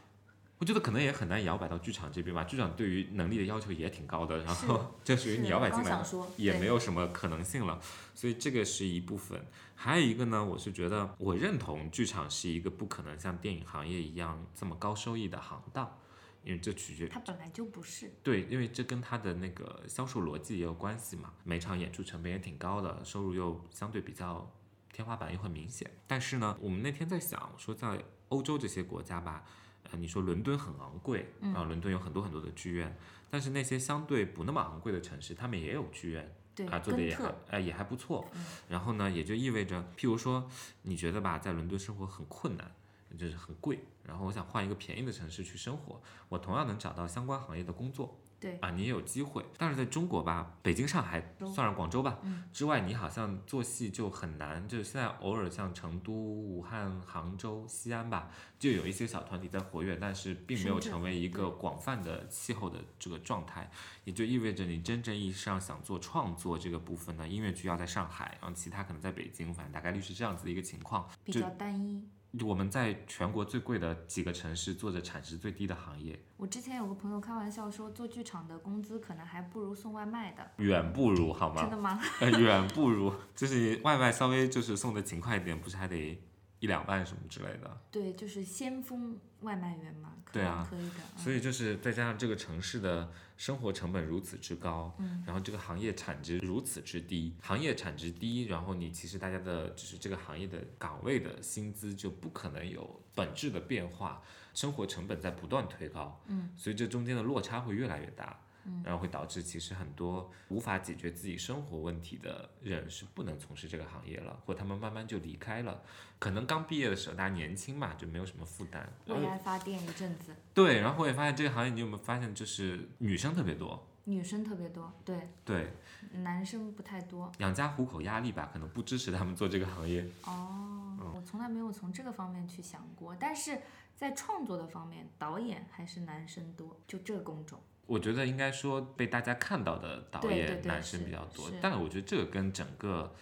Speaker 2: 我觉得可能也很难摇摆到剧场这边吧，剧场对于能力的要求也挺高的，然后 这属于你摇摆进来也没有什么可能性了，所以这个是一部分。还有一个呢，我是觉得我认同剧场是一个不可能像电影行业一样这么高收益的行当，因为这取决
Speaker 1: 它本来就不是。
Speaker 2: 对，因为这跟它的那个销售逻辑也有关系嘛，每场演出成本也挺高的，收入又相对比较天花板又很明显。但是呢，我们那天在想说，在欧洲这些国家吧，呃，你说伦敦很昂贵，然后伦敦有很多很多的剧院，但是那些相对不那么昂贵的城市，他们也有剧院。
Speaker 1: 对，
Speaker 2: 啊，做的也还哎也还不错
Speaker 1: 嗯。
Speaker 2: 然后呢，也就意味着，譬如说，你觉得吧，在伦敦生活很困难，就是很贵，然后我想换一个便宜的城市去生活，我同样能找到相关行业的工作。
Speaker 1: 对
Speaker 2: 啊，你也有机会。但是在中国吧，北京、上海算上广州吧、
Speaker 1: 嗯
Speaker 2: 之外，你好像做戏就很难。就是现在偶尔像成都、武汉、杭州、西安吧，就有一些小团体在活跃，但是并没有成为一个广泛的气候的这个状态。也就意味着你真正意义上想做创作这个部分呢，音乐剧要在上海，然后其他可能在北京，反正大概率是这样子的一个情况。
Speaker 1: 比较单一。
Speaker 2: 我们在全国最贵的几个城市做着产值最低的行业，
Speaker 1: 我之前有个朋友开玩笑说，做剧场的工资可能还不如送外卖的，
Speaker 2: 远不如好吗
Speaker 1: 真？的吗？
Speaker 2: 呃，远不如，就是外卖稍微就是送的勤快一点，不是还得一两万什么之类的。
Speaker 1: 对，就是先锋外卖员嘛，可
Speaker 2: 对啊
Speaker 1: 可以的。嗯
Speaker 2: 所以就是再加上这个城市的生活成本如此之高，
Speaker 1: 嗯
Speaker 2: 然后这个行业产值如此之低，行业产值低，然后你其实大家的就是这个行业的岗位的薪资就不可能有本质的变化，生活成本在不断推高，
Speaker 1: 嗯，
Speaker 2: 所以这中间的落差会越来越大。然后会导致其实很多无法解决自己生活问题的人是不能从事这个行业了，或他们慢慢就离开了。可能刚毕业的时候大家年轻嘛，就没有什么负担。然后
Speaker 1: 为爱发电一阵子，
Speaker 2: 对，然后我也发现这个行业，你有没有发现就是女生特别多？
Speaker 1: 女生特别多，对，
Speaker 2: 对，
Speaker 1: 男生不太多。
Speaker 2: 养家糊口压力吧，可能不支持他们做这个行业。
Speaker 1: 哦，我从来没有从这个方面去想过，但是在创作的方面，导演还是男生多，就这个工种。
Speaker 2: 我觉得应该说被大家看到的导演男生比较多
Speaker 1: 是，
Speaker 2: 但我觉得这个跟整个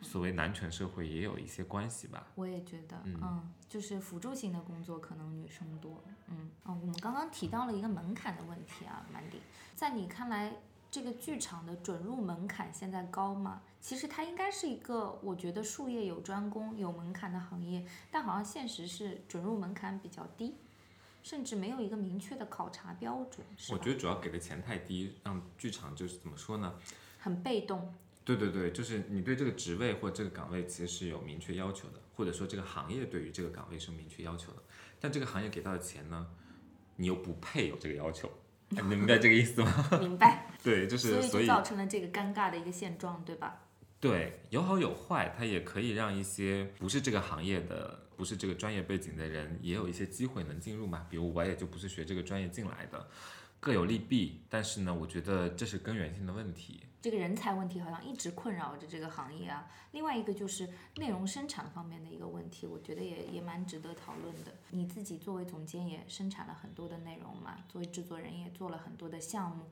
Speaker 2: 所谓男权社会也有一些关系吧。
Speaker 1: 我也觉得，
Speaker 2: 嗯
Speaker 1: 嗯，就是辅助型的工作可能女生多，嗯，哦，我们刚刚提到了一个门槛的问题啊，曼迪，在你看来，这个剧场的准入门槛现在高吗？其实它应该是一个，我觉得术业有专攻、有门槛的行业，但好像现实是准入门槛比较低，甚至没有一个明确的考察标准，
Speaker 2: 我觉得主要给的钱太低，让剧场就是怎么说呢？
Speaker 1: 很被动，
Speaker 2: 对对对，就是你对这个职位或这个岗位其实是有明确要求的，或者说这个行业对于这个岗位是有明确要求的，但这个行业给到的钱呢，你又不配有这个要求，哎你明白这个意思吗？
Speaker 1: 明白？
Speaker 2: 对，就是
Speaker 1: 所以
Speaker 2: 所以
Speaker 1: 就造成了这个尴尬的一个现状，对吧？
Speaker 2: 对，有好有坏，它也可以让一些不是这个行业的、不是这个专业背景的人，也有一些机会能进入嘛。比如我也就不是学这个专业进来的，各有利弊。但是呢，我觉得这是根源性的问题。
Speaker 1: 这个人才问题好像一直困扰着这个行业啊。另外一个就是内容生产方面的一个问题，我觉得也也蛮值得讨论的。你自己作为总监也生产了很多的内容嘛，作为制作人也做了很多的项目。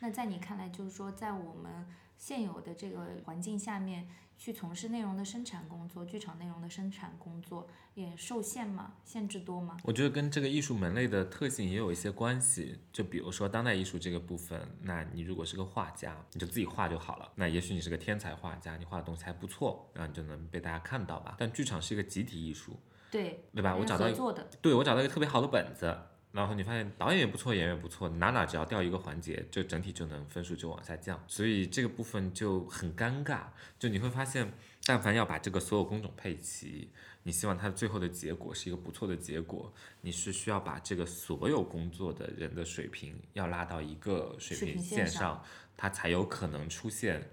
Speaker 1: 那在你看来，就是说在我们现有的这个环境下面去从事内容的生产工作，剧场内容的生产工作也受限吗？限制多吗？
Speaker 2: 我觉得跟这个艺术门类的特性也有一些关系。就比如说当代艺术这个部分，那你如果是个画家，你就自己画就好了。那也许你是个天才画家，你画的东西还不错，然后你就能被大家看到吧。但剧场是一个集体艺术，
Speaker 1: 对，
Speaker 2: 对吧？我找到对我找到一个特别好的本子。然后你发现导演也不错，演员也不错，哪哪只要掉一个环节，就整体就能分数就往下降，所以这个部分就很尴尬。就你会发现，但凡要把这个所有工种配齐，你希望它最后的结果是一个不错的结果，你是需要把这个所有工作的人的水平要拉到一个水平线上，它才有可能出现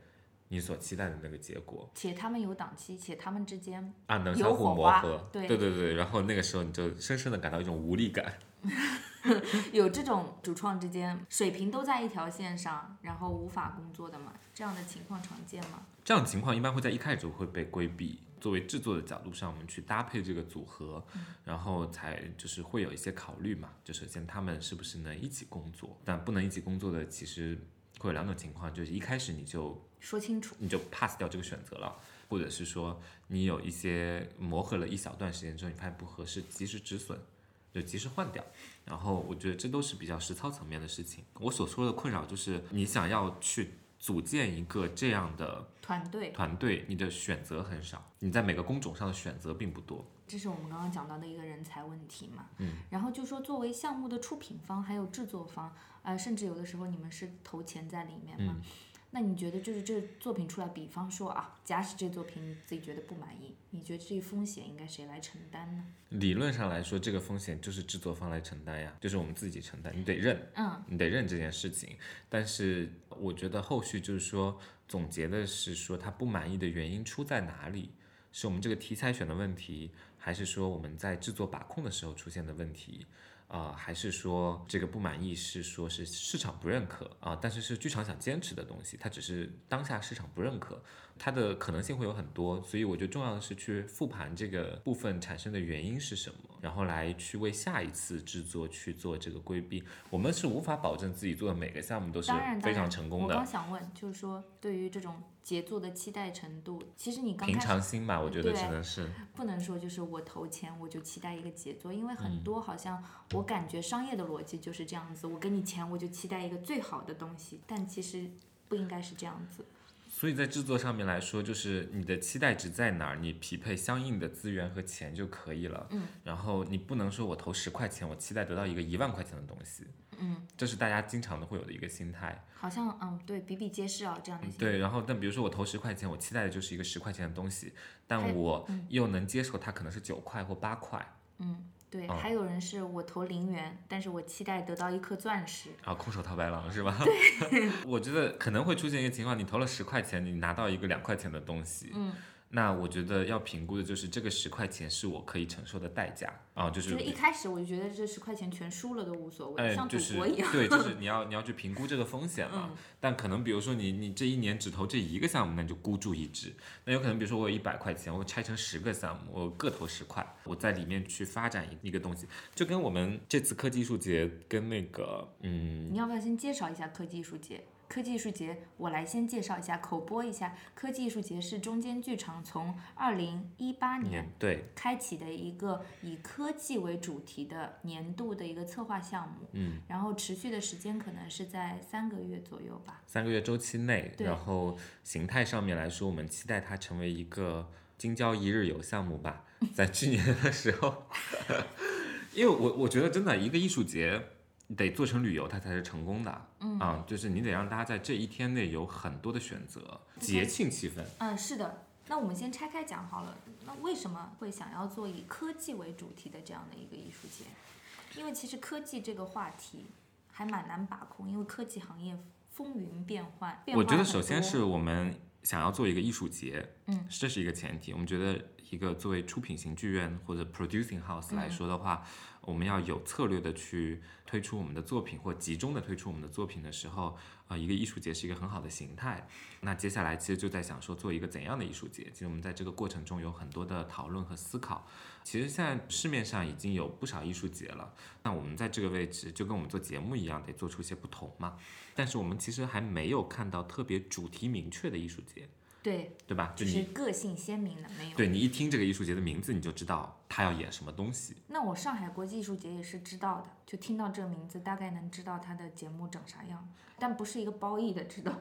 Speaker 2: 你所期待的那个结果。
Speaker 1: 且他们有档期，且他们之间
Speaker 2: 啊能相互磨合，
Speaker 1: 对
Speaker 2: 对对对，然后那个时候你就深深的感到一种无力感。
Speaker 1: 有这种主创之间水平都在一条线上，然后无法工作的吗？这样的情况常见吗？
Speaker 2: 这样的情况一般会在一开始就会被规避。作为制作的角度上，我们去搭配这个组合，然后才就是会有一些考虑嘛。就首先他们是不是能一起工作？但不能一起工作的，其实会有两种情况，就是一开始你就
Speaker 1: 说清楚，
Speaker 2: 你就 pass 掉这个选择了，或者是说你有一些磨合了一小段时间之后，你发现不合适，及时止损。就及时换掉，然后我觉得这都是比较实操层面的事情。我所说的困扰就是，你想要去组建一个这样的
Speaker 1: 团队，
Speaker 2: 团队你的选择很少，你在每个工种上的选择并不多。
Speaker 1: 这是我们刚刚讲到的一个人才问题嘛。
Speaker 2: 嗯。
Speaker 1: 然后就说作为项目的出品方还有制作方，呃，甚至有的时候你们是投钱在里面嘛。那你觉得就是这作品出来，比方说啊，假使这作品你自己觉得不满意，你觉得这一风险应该谁来承担呢？
Speaker 2: 理论上来说，这个风险就是制作方来承担呀，就是我们自己承担，你得认，
Speaker 1: 嗯，
Speaker 2: 你得认这件事情。但是我觉得后续就是说，总结的是说他不满意的原因出在哪里？是我们这个题材选的问题，还是说我们在制作把控的时候出现的问题？啊，还是说这个不满意是说是市场不认可啊？但是是剧场想坚持的东西，它只是当下市场不认可，它的可能性会有很多。所以我觉得重要的是去复盘这个部分产生的原因是什么，然后来去为下一次制作去做这个规避。我们是无法保证自己做的每个项目都是非常成功的。
Speaker 1: 我刚想问，就是说对于这种。杰作的期待程度，其实你刚
Speaker 2: 平常心吧，我觉得只能是
Speaker 1: 不能说就是我投钱我就期待一个杰作，因为很多好像我感觉商业的逻辑就是这样子，我给你钱我就期待一个最好的东西，但其实不应该是这样子。
Speaker 2: 所以在制作上面来说，就是你的期待值在哪儿，你匹配相应的资源和钱就可以了。
Speaker 1: 嗯，
Speaker 2: 然后你不能说我投十块钱，我期待得到一个一万块钱的东西。
Speaker 1: 嗯，
Speaker 2: 这是大家经常都会有的一个心态，
Speaker 1: 好像嗯对比比皆是啊这样的。
Speaker 2: 对，然后但比如说我投十块钱，我期待的就是一个十块钱的东西，但我又能接受它可能是九块或八块。
Speaker 1: 嗯，对，还有人是我投零元，但是我期待得到一颗钻石。
Speaker 2: 啊，空手套白狼是吧？
Speaker 1: 对，
Speaker 2: 我觉得可能会出现一个情况，你投了十块钱，你拿到一个两块钱的东西。
Speaker 1: 嗯。
Speaker 2: 那我觉得要评估的就是这个十块钱是我可以承受的代价啊，就是。
Speaker 1: 就是一开始我就觉得这十块钱全输了都无所谓，像赌博一样。
Speaker 2: 对，就是你要你要去评估这个风险嘛。但可能比如说你你这一年只投这一个项目，那你就孤注一掷。那有可能比如说我有一百块钱，我拆成十个项目，我各投十块，我在里面去发展一一个东西，就跟我们这次科技艺术节跟那个嗯。
Speaker 1: 你要不要先介绍一下科技艺术节？科技艺术节，我来先介绍一下，口播一下。科技艺术节是中间剧场从二零一八年
Speaker 2: 对
Speaker 1: 开启的一个以科技为主题的年度的一个策划项目。
Speaker 2: 嗯，
Speaker 1: 然后持续的时间可能是在三个月左右吧。
Speaker 2: 三个月周期内，然后形态上面来说，我们期待它成为一个京郊一日游项目吧。在去年的时候，因为我我觉得真的一个艺术节。得做成旅游，它才是成功的。
Speaker 1: 嗯
Speaker 2: 啊，就是你得让大家在这一天内有很多的选择，节庆气氛。
Speaker 1: 嗯，是的。那我们先拆开讲好了。那为什么会想要做以科技为主题的这样的一个艺术节？因为其实科技这个话题还蛮难把控，因为科技行业风云变幻。
Speaker 2: 我觉得首先是我们想要做一个艺术节，
Speaker 1: 嗯，
Speaker 2: 这是一个前提。我们觉得一个作为出品型剧院或者 producing house 来说的话。我们要有策略的去推出我们的作品，或集中的推出我们的作品的时候，呃，一个艺术节是一个很好的形态。那接下来其实就在想说，做一个怎样的艺术节？其实我们在这个过程中有很多的讨论和思考。其实现在市面上已经有不少艺术节了，那我们在这个位置就跟我们做节目一样，得做出一些不同嘛。但是我们其实还没有看到特别主题明确的艺术节，
Speaker 1: 对，
Speaker 2: 对吧？就
Speaker 1: 就是
Speaker 2: 你
Speaker 1: 个性鲜明的没有。
Speaker 2: 对你一听这个艺术节的名字，你就知道他要演什么东西。
Speaker 1: 那我上海国际艺术节也是知道的，就听到这个名字，大概能知道他的节目长啥样，但不是一个褒义的知道。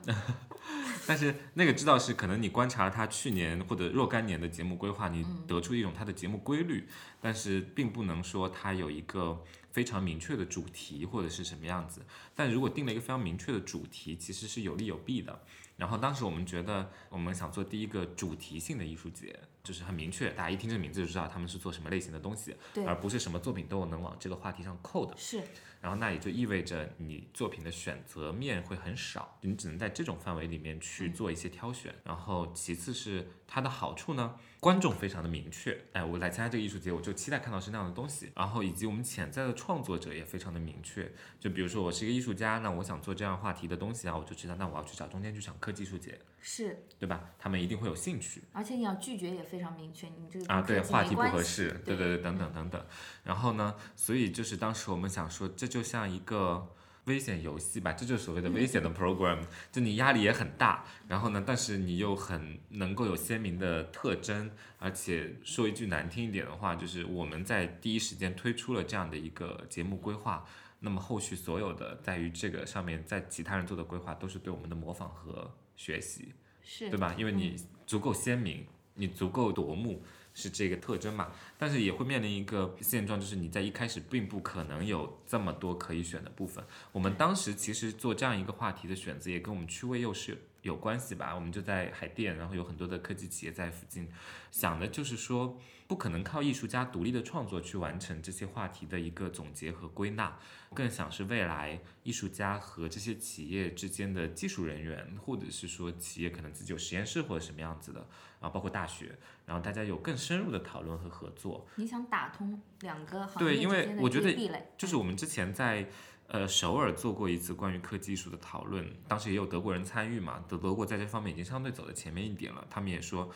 Speaker 2: 但是那个知道是可能你观察了他去年或者若干年的节目规划，你
Speaker 1: 嗯
Speaker 2: 得出一种他的节目规律，但是并不能说他有一个非常明确的主题或者是什么样子。但如果定了一个非常明确的主题，其实是有利有弊的。然后当时我们觉得，我们想做第一个主题性的艺术节，就是很明确，大家一听这个名字就知道他们是做什么类型的东西，
Speaker 1: 对
Speaker 2: 而不是什么作品都能往这个话题上扣的。
Speaker 1: 是，
Speaker 2: 然后那也就意味着你作品的选择面会很少，你只能在这种范围里面去做一些挑选。然后其次是它的好处呢，观众非常的明确，哎，我来参加这个艺术节，我就期待看到是那样的东西。然后以及我们潜在的创作者也非常的明确，就比如说我是一个艺术家，那我想做这样话题的东西啊，我就知道那我要去找中间剧场科技艺术节，
Speaker 1: 是，
Speaker 2: 对吧？他们一定会有兴趣。
Speaker 1: 而且你要拒绝也非常明确，你这个
Speaker 2: 啊，对，话题不合适，对
Speaker 1: 对
Speaker 2: 对对，等等等等。然后呢，所以就是当时我们想说，这就像一个危险游戏吧，这就是所谓的危险的 program，就你压力也很大，然后呢，但是你又很能够有鲜明的特征，而且说一句难听一点的话，就是我们在第一时间推出了这样的一个节目规划。那么后续所有的在于这个上面，在其他人做的规划，都是对我们的模仿和学习。
Speaker 1: 是
Speaker 2: 对吧？因为
Speaker 1: 嗯
Speaker 2: 你足够鲜明，你足够夺目，是这个特征嘛。但是也会面临一个现状，就是你在一开始并不可能有这么多可以选的部分。我们当时其实做这样一个话题的选择，也跟我们区位优势有关系吧。我们就在海淀，然后有很多的科技企业在附近，想的就是说，不可能靠艺术家独立的创作去完成这些话题的一个总结和归纳。更想是未来艺术家和这些企业之间的技术人员，或者是说企业可能自己有实验室或者什么样子的，啊，包括大学，然后大家有更深入的讨论和合作。
Speaker 1: 你想打通两个行
Speaker 2: 对因为我觉得就是我们之前在呃首尔做过一次关于科技艺术的讨论，当时也有德国人参与嘛，德德国在这方面已经相对走在前面一点了，他们也说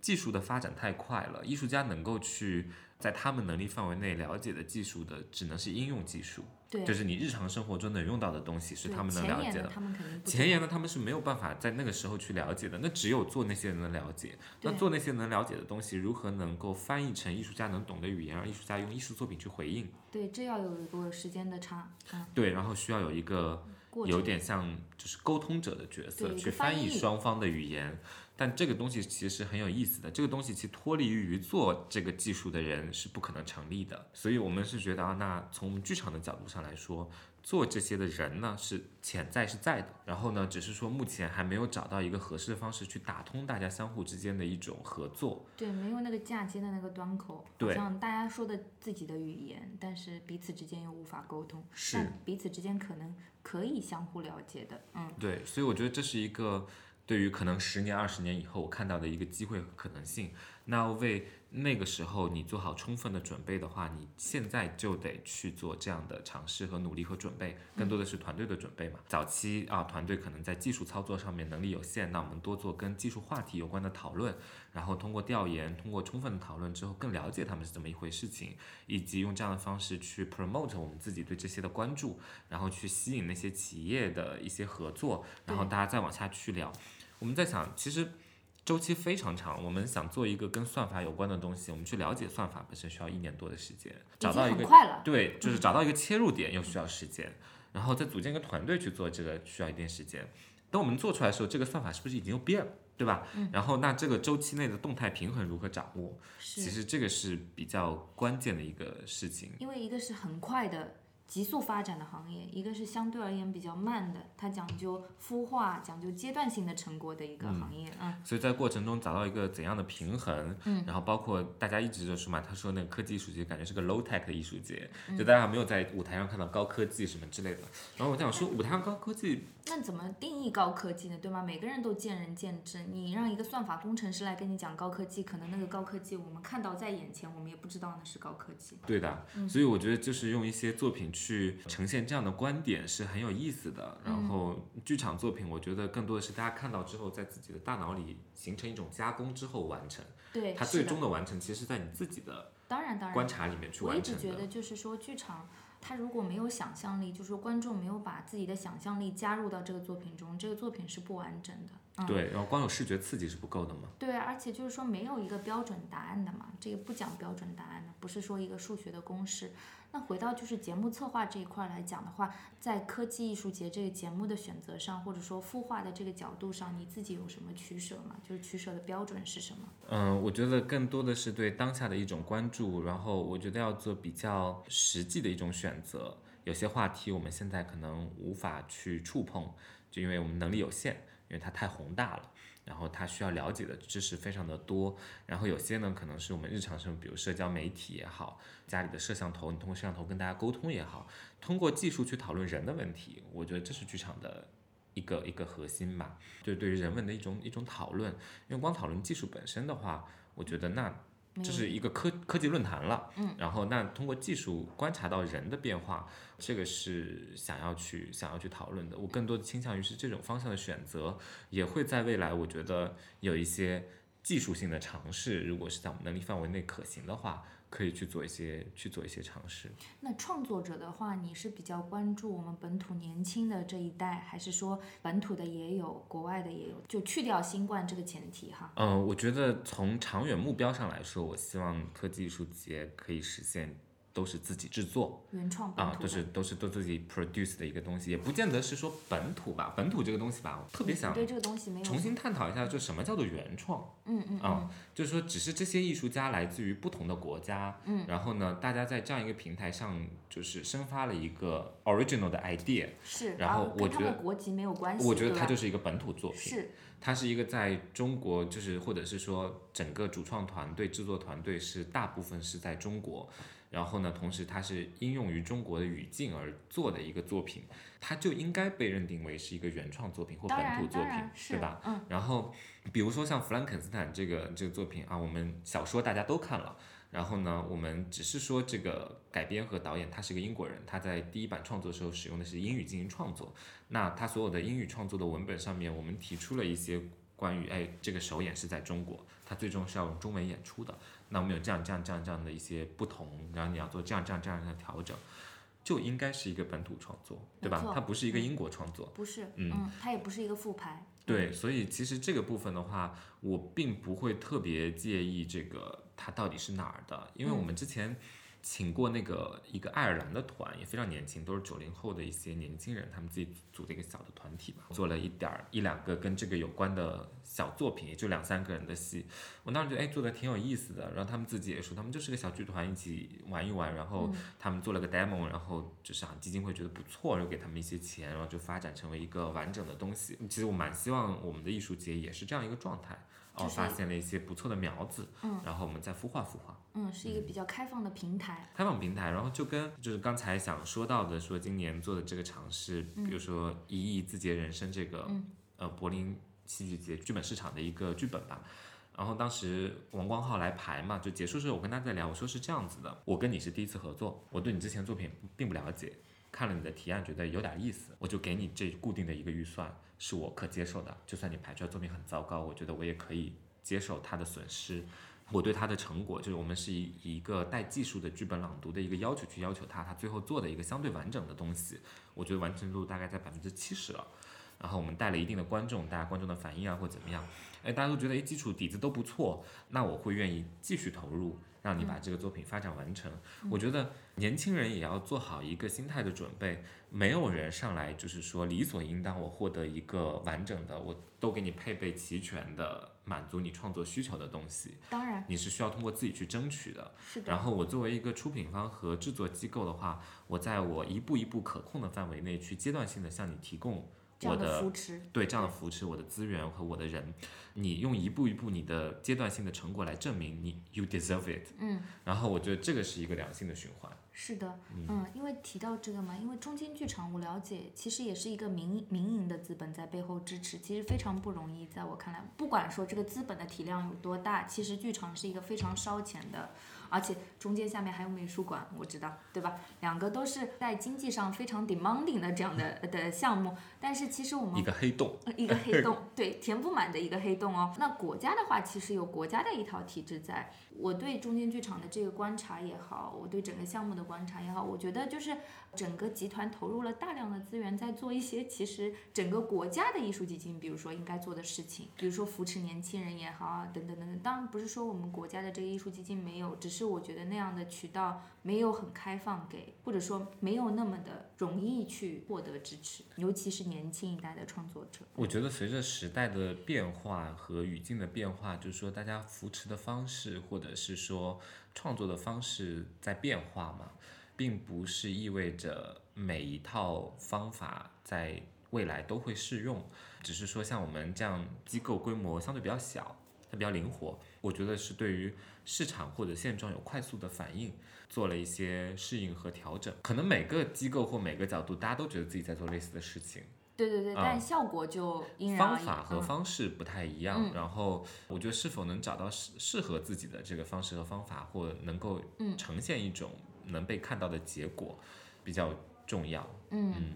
Speaker 2: 技术的发展太快了，艺术家能够去在他们能力范围内了解的技术的，只能是应用技术，
Speaker 1: 对，
Speaker 2: 就是你日常生活中能用到的东西是他们能了解的。前沿
Speaker 1: 知
Speaker 2: 呢，他们是没有办法在那个时候去了解的，那只有做那些人能了解。那做那些能了解的东西，如何能够翻译成艺术家能懂的语言，让艺术家用艺术作品去回应？
Speaker 1: 对，这要有一个时间的差，嗯，
Speaker 2: 对，然后需要有一个有点像就是沟通者的角色去翻译双方的语言。但这个东西其实很有意思的，这个东西其实脱离于做这个技术的人是不可能成立的。所以我们是觉得啊，那从我们剧场的角度上来说，做这些的人呢是潜在是在的，然后呢，只是说目前还没有找到一个合适的方式去打通大家相互之间的一种合作。
Speaker 1: 对，没有那个嫁接的那个端口，好
Speaker 2: 对
Speaker 1: 像大家说的自己的语言，但是彼此之间又无法沟通，
Speaker 2: 是
Speaker 1: 但彼此之间可能可以相互了解的，嗯，
Speaker 2: 对，所以我觉得这是一个对于可能十年、二十年以后我看到的一个机会和可能性。那为那个时候你做好充分的准备的话，你现在就得去做这样的尝试和努力和准备，更多的是团队的准备嘛。早期啊，团队可能在技术操作上面能力有限，那我们多做跟技术话题有关的讨论，然后通过调研，通过充分的讨论之后，更了解他们是怎么一回事情，以及用这样的方式去 promote 我们自己对这些的关注，然后去吸引那些企业的一些合作，然后大家再往下去聊。我们在想，其实周期非常长。我们想做一个跟算法有关的东西，我们去了解算法本身需要一年多的时间，找到一个对，就是找到一个切入点又需要时间，然后再组建一个团队去做这个需要一定时间。等我们做出来的时候，这个算法是不是已经又变了，对吧？然后那这个周期内的动态平衡如何掌握？其实这个是比较关键的一个事情。
Speaker 1: 因为一个是很快的急速发展的行业，一个是相对而言比较慢的，它讲究孵化、讲究阶段性的成果的一个行业啊。
Speaker 2: 所以在过程中找到一个怎样的平衡，嗯，然后包括大家一直就说嘛，他说那个科技艺术节感觉是个 low tech 的艺术节，就大家还没有在舞台上看到高科技什么之类的。然后我想说，舞台上高科技，
Speaker 1: 那怎么定义高科技呢？对吗？每个人都见仁见智。你让一个算法工程师来跟你讲高科技，可能那个高科技我们看到在眼前，我们也不知道那是高科技。
Speaker 2: 对的，所以我觉得就是用一些作品去呈现这样的观点是很有意思的。然后剧场作品，我觉得更多的是大家看到之后，在自己的大脑里形成一种加工之后完成。
Speaker 1: 对，
Speaker 2: 它最终的完成，其实在你自己的
Speaker 1: 当然当然
Speaker 2: 观察里面去
Speaker 1: 我一
Speaker 2: 完成的。
Speaker 1: 直觉得就是说剧场。它如果没有想象力，就是说观众没有把自己的想象力加入到这个作品中，这个作品是不完整的。嗯、
Speaker 2: 对，然后光有视觉刺激是不够的嘛。
Speaker 1: 对，而且就是说没有一个标准答案的嘛，这个不讲标准答案的，不是说一个数学的公式。那回到就是节目策划这一块来讲的话，在科技艺术节这个节目的选择上，或者说孵化的这个角度上，你自己有什么取舍吗？就是取舍的标准是什么？
Speaker 2: 嗯，我觉得更多的是对当下的一种关注，然后我觉得要做比较实际的一种选择。有些话题我们现在可能无法去触碰，就因为我们能力有限，因为它太宏大了。然后他需要了解的知识非常的多，然后有些呢可能是我们日常生活，比如社交媒体也好，家里的摄像头，你通过摄像头跟大家沟通也好，通过技术去讨论人的问题，我觉得这是剧场的一个一个核心吧，就对于人文的一种一种讨论。因为光讨论技术本身的话，我觉得那这是一个科科技论坛了，
Speaker 1: 嗯，
Speaker 2: 然后那通过技术观察到人的变化，这个是想要去想要去讨论的。我更多的倾向于是这种方向的选择，也会在未来，我觉得有一些技术性的尝试，如果是在我们能力范围内可行的话，可以去做一些去做一些尝试。
Speaker 1: 那创作者的话，你是比较关注我们本土年轻的这一代，还是说本土的也有，国外的也有？就去掉新冠这个前提哈。
Speaker 2: 嗯，我觉得从长远目标上来说，我希望科技艺术节可以实现都是自己制作。
Speaker 1: 原创
Speaker 2: 啊，都是都是都自己 produce 的一个东西，也不见得是说本土吧。本土这个东西吧，我特别想
Speaker 1: 你对这个东西没有
Speaker 2: 重新探讨一下，就什么叫做原创
Speaker 1: 嗯嗯
Speaker 2: 啊？就是说，只是这些艺术家来自于不同的国家，
Speaker 1: 嗯，
Speaker 2: 然后呢，大家在这样一个平台上，就是生发了一个 original 的 idea，
Speaker 1: 是，
Speaker 2: 然后我觉得
Speaker 1: 们国籍没有关系，
Speaker 2: 我觉得它就是一个本土作品。
Speaker 1: 是
Speaker 2: 它是一个在中国，就是或者是说整个主创团队、制作团队是大部分是在中国，然后呢，同时它是应用于中国的语境而做的一个作品，它就应该被认定为是一个原创作品或本土作品对吧？
Speaker 1: 嗯，
Speaker 2: 然后比如说像《弗兰肯斯坦》这个这个作品啊，我们小说大家都看了。然后呢，我们只是说这个改编和导演他是个英国人，他在第一版创作的时候使用的是英语进行创作。那他所有的英语创作的文本上面，我们提出了一些关于哎这个首演是在中国，他最终是要用中文演出的。那我们有这样这样这样这样的一些不同，然后你要做这样这样这样的调整，就应该是一个本土创作，对吧？它不是一个英国创作。
Speaker 1: 不是，
Speaker 2: 嗯
Speaker 1: 嗯，它也不是一个复排，
Speaker 2: 对，所以其实这个部分的话，我并不会特别介意这个它到底是哪儿的，因为我们之前请过那个一个爱尔兰的团，也非常年轻，都是九零后的一些年轻人，他们自己组的一个小的团体吧，做了一点儿一两个跟这个有关的小作品，也就两三个人的戏。我当时觉得哎做的挺有意思的，然后他们自己也说，他们就是个小剧团一起玩一玩，然后他们做了个 demo，然后就是啊基金会觉得不错，然后给他们一些钱，然后就发展成为一个完整的东西。其实我蛮希望我们的艺术节也是这样一个状态，哦，
Speaker 1: 就是
Speaker 2: 发现了一些不错的苗子，
Speaker 1: 嗯，
Speaker 2: 然后我们再孵化孵化。
Speaker 1: 嗯，是一个比较开放的平台，
Speaker 2: 开放平台，然后就跟就是刚才想说到的，说今年做的这个尝试，比如说《一亿字节人生》这个，
Speaker 1: 嗯
Speaker 2: 呃，柏林戏剧节剧本市场的一个剧本吧。然后当时王光浩来排嘛，就结束之后，我跟他在聊，我说是这样子的，我跟你是第一次合作，我对你之前作品并不了解，看了你的提案觉得有点意思，我就给你这固定的一个预算，是我可接受的，就算你排出来作品很糟糕，我觉得我也可以接受它的损失。我对他的成果，就是我们是以以一个带技术的剧本朗读的一个要求去要求他，他最后做的一个相对完整的东西，我觉得完成度大概在百分之七十了。然后我们带了一定的观众，大家观众的反应啊或怎么样，哎，大家都觉得哎基础底子都不错，那我会愿意继续投入，让你把这个作品发展完成。我觉得年轻人也要做好一个心态的准备，没有人上来就是说理所应当我获得一个完整的，我都给你配备齐全的满足你创作需求的东西，
Speaker 1: 当然
Speaker 2: 你是需要通过自己去争取的。
Speaker 1: 是的，
Speaker 2: 然后我作为一个出品方和制作机构的话，我在我一步一步可控的范围内去阶段性的向你提供我的
Speaker 1: 扶持，
Speaker 2: 对这样的扶持，我的资源和我的人，你用一步一步你的阶段性的成果来证明你 you deserve it。
Speaker 1: 嗯，
Speaker 2: 然后我觉得这个是一个良性的循环。
Speaker 1: 是的，嗯，因为提到这个嘛，因为中间剧场我了解，其实也是一个民民营的资本在背后支持，其实非常不容易。在我看来，不管说这个资本的体量有多大，其实剧场是一个非常烧钱的，而且中间下面还有美术馆，我知道，对吧？两个都是在经济上非常 demanding 的这样的的项目，但是其实我们
Speaker 2: 一个黑洞，
Speaker 1: 呃一个黑洞，对，填不满的一个黑洞哦。那国家的话，其实有国家的一套体制在。我对中间剧场的这个观察也好，我对整个项目的观察也好，我觉得就是整个集团投入了大量的资源在做一些其实整个国家的艺术基金，比如说应该做的事情，比如说扶持年轻人也好啊，等等等等。当然不是说我们国家的这个艺术基金没有，只是是我觉得那样的渠道没有很开放给，或者说没有那么的容易去获得支持，尤其是年轻一代的创作者。
Speaker 2: 我觉得随着时代的变化和语境的变化，就是说大家扶持的方式或者是说创作的方式在变化嘛，并不是意味着每一套方法在未来都会适用，只是说像我们这样机构规模相对比较小，它比较灵活，我觉得是对于市场或者现状有快速的反应，做了一些适应和调整。可能每个机构或每个角度，大家都觉得自己在做类似的事情。
Speaker 1: 对对对，
Speaker 2: 啊
Speaker 1: 但效果就因人而异。
Speaker 2: 方法和
Speaker 1: 嗯
Speaker 2: 方式不太一样，
Speaker 1: 嗯
Speaker 2: 然后我觉得是否能找到适适合自己的这个方式和方法，或能够
Speaker 1: 嗯
Speaker 2: 呈现一种能被看到的结果，比较重要。
Speaker 1: 嗯，
Speaker 2: 嗯，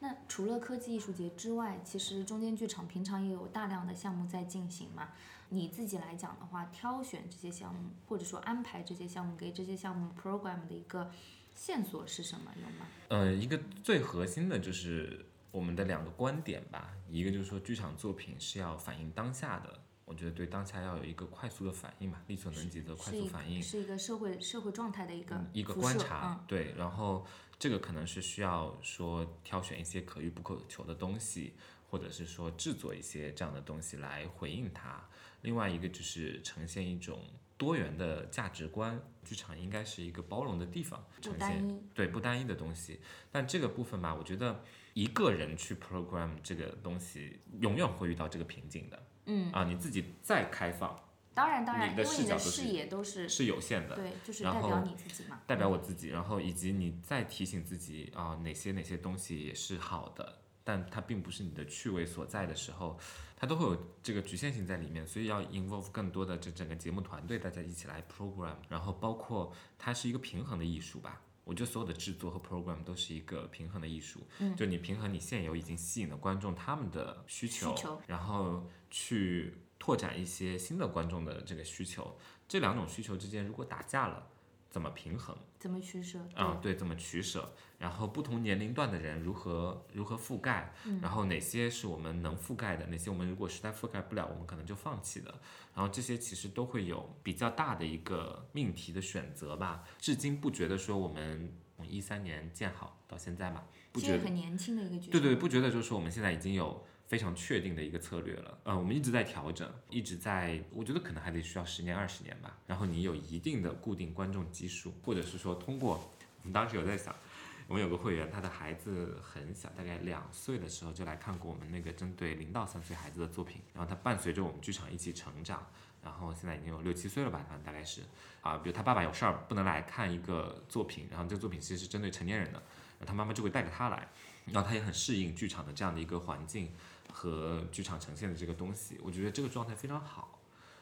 Speaker 1: 那除了科技艺术节之外，其实中间剧场平常也有大量的项目在进行嘛。你自己来讲的话，挑选这些项目，或者说安排这些项目，给这些项目 program 的一个线索是什么？有吗？
Speaker 2: 呃，一个最核心的就是我们的两个观点吧，一个就是说剧场作品是要反映当下的，我觉得对当下要有一个快速的反应嘛，力所能及的快速反应。
Speaker 1: 是一个社会社会状态的一个
Speaker 2: 嗯一个观察，
Speaker 1: 嗯
Speaker 2: 对，然后这个可能是需要说挑选一些可遇不可求的东西，或者是说制作一些这样的东西来回应它。另外一个就是呈现一种多元的价值观，剧场应该是一个包容的地方，呈现。对不单一的东西。但这个部分吧，我觉得一个人去 program 这个东西，永远会遇到这个瓶颈的。
Speaker 1: 嗯，
Speaker 2: 啊，你自己再开放
Speaker 1: 当然当然，
Speaker 2: 你的
Speaker 1: 因为你的
Speaker 2: 视角都是
Speaker 1: 视野都是
Speaker 2: 是有限的。
Speaker 1: 对，就是
Speaker 2: 然
Speaker 1: 代表
Speaker 2: 后
Speaker 1: 你自己嘛。
Speaker 2: 代表我自己，然后以及你再提醒自己啊、哪些哪些东西也是好的，但它并不是你的趣味所在的时候，它都会有这个局限性在里面，所以要 involve 更多的这整个节目团队，大家一起来 program，然后包括它是一个平衡的艺术吧。我觉得所有的制作和 program 都是一个平衡的艺术，
Speaker 1: 嗯
Speaker 2: 就你平衡你现有已经吸引的观众他们的需求，
Speaker 1: 需求
Speaker 2: 然后去拓展一些新的观众的这个需求，这两种需求之间如果打架了，怎么平衡？
Speaker 1: 怎么取舍？
Speaker 2: 啊，对，怎么取舍？然后不同年龄段的人如何如何覆盖？然后哪些是我们能覆盖的？哪些我们如果实在覆盖不了，我们可能就放弃的？然后这些其实都会有比较大的一个命题的选择吧。至今不觉得说我们从一三年建好到现在嘛，不觉得
Speaker 1: 很年轻的一个。
Speaker 2: 对对，不觉得就是说我们现在已经有非常确定的一个策略了。呃，我们一直在调整，一直在，我觉得可能还得需要十年二十年吧。然后你有一定的固定观众基数，或者是说通过，我们当时有在想。我们有个会员，他的孩子很小，大概两岁的时候就来看过我们那个针对零到三岁孩子的作品，然后他伴随着我们剧场一起成长，然后现在已经有六七岁了吧，他大概是啊，比如他爸爸有事儿不能来看一个作品，然后这个作品其实是针对成年人的，然后他妈妈就会带着他来，然后他也很适应剧场的这样的一个环境和剧场呈现的这个东西，我觉得这个状态非常好。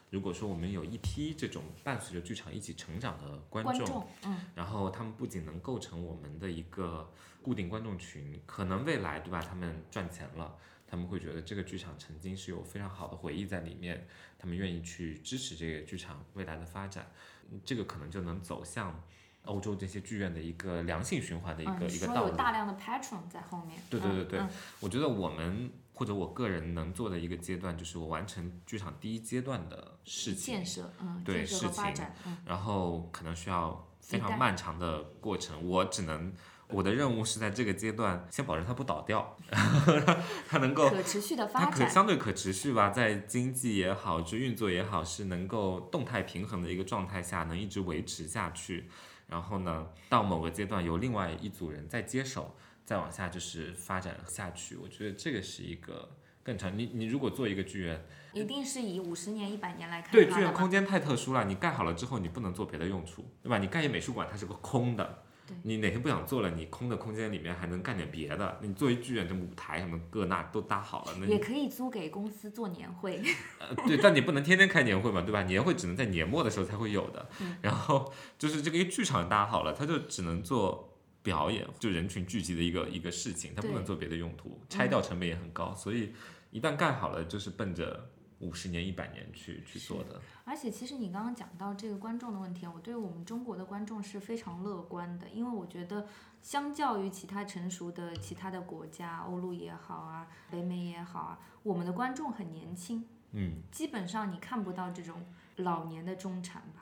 Speaker 2: 如果说我们有一批这种伴随着剧场一起成长的观众，
Speaker 1: 观众，嗯，
Speaker 2: 然后他们不仅能构成我们的一个固定观众群，可能未来对吧？他们赚钱了，他们会觉得这个剧场曾经是有非常好的回忆在里面，他们愿意去支持这个剧场未来的发展，嗯这个可能就能走向欧洲这些剧院的一个良性循环的一个、
Speaker 1: 嗯，
Speaker 2: 一个道路。
Speaker 1: 说有大量的 patron 在后面。
Speaker 2: 对对对对
Speaker 1: 嗯嗯
Speaker 2: 我觉得我们或者我个人能做的一个阶段，就是我完成剧场第一阶段的事情
Speaker 1: 建，设，嗯，
Speaker 2: 对事情，
Speaker 1: 嗯，
Speaker 2: 然后可能需要非常漫长的过程，我只能。我的任务是在这个阶段先保证它不倒掉，它能够
Speaker 1: 可持续的
Speaker 2: 它可
Speaker 1: 发展，
Speaker 2: 相对可持续吧，在经济也好，就运作也好，是能够动态平衡的一个状态下，能一直维持下去。然后呢，到某个阶段由另外一组人再接手，再往下就是发展下去。我觉得这个是一个更长。你你如果做一个剧院，
Speaker 1: 一定是以五十年、一百年来看
Speaker 2: 对剧院空间太特殊了，你盖好了之后你不能做别的用处，对吧？你盖一美术馆它是个空的
Speaker 1: 对。
Speaker 2: 你哪天不想做了，你空的空间里面还能干点别的。你作为剧院，这舞台什么各那都搭好了，那
Speaker 1: 也可以租给公司做年会。
Speaker 2: 呃，对，但你不能天天开年会嘛，对吧？年会只能在年末的时候才会有的。
Speaker 1: 嗯
Speaker 2: 然后就是这个剧场搭好了，它就只能做表演，就人群聚集的一个一个事情，它不能做别的用途，拆掉成本也很高，所以一旦盖好了，就是奔着五十年、一百年去去做的。
Speaker 1: 而且，其实你刚刚讲到这个观众的问题啊，我对我们中国的观众是非常乐观的，因为我觉得，相较于其他成熟的其他的国家，欧陆也好啊，北美也好啊，我们的观众很年轻，
Speaker 2: 嗯，
Speaker 1: 基本上你看不到这种老年的中产吧，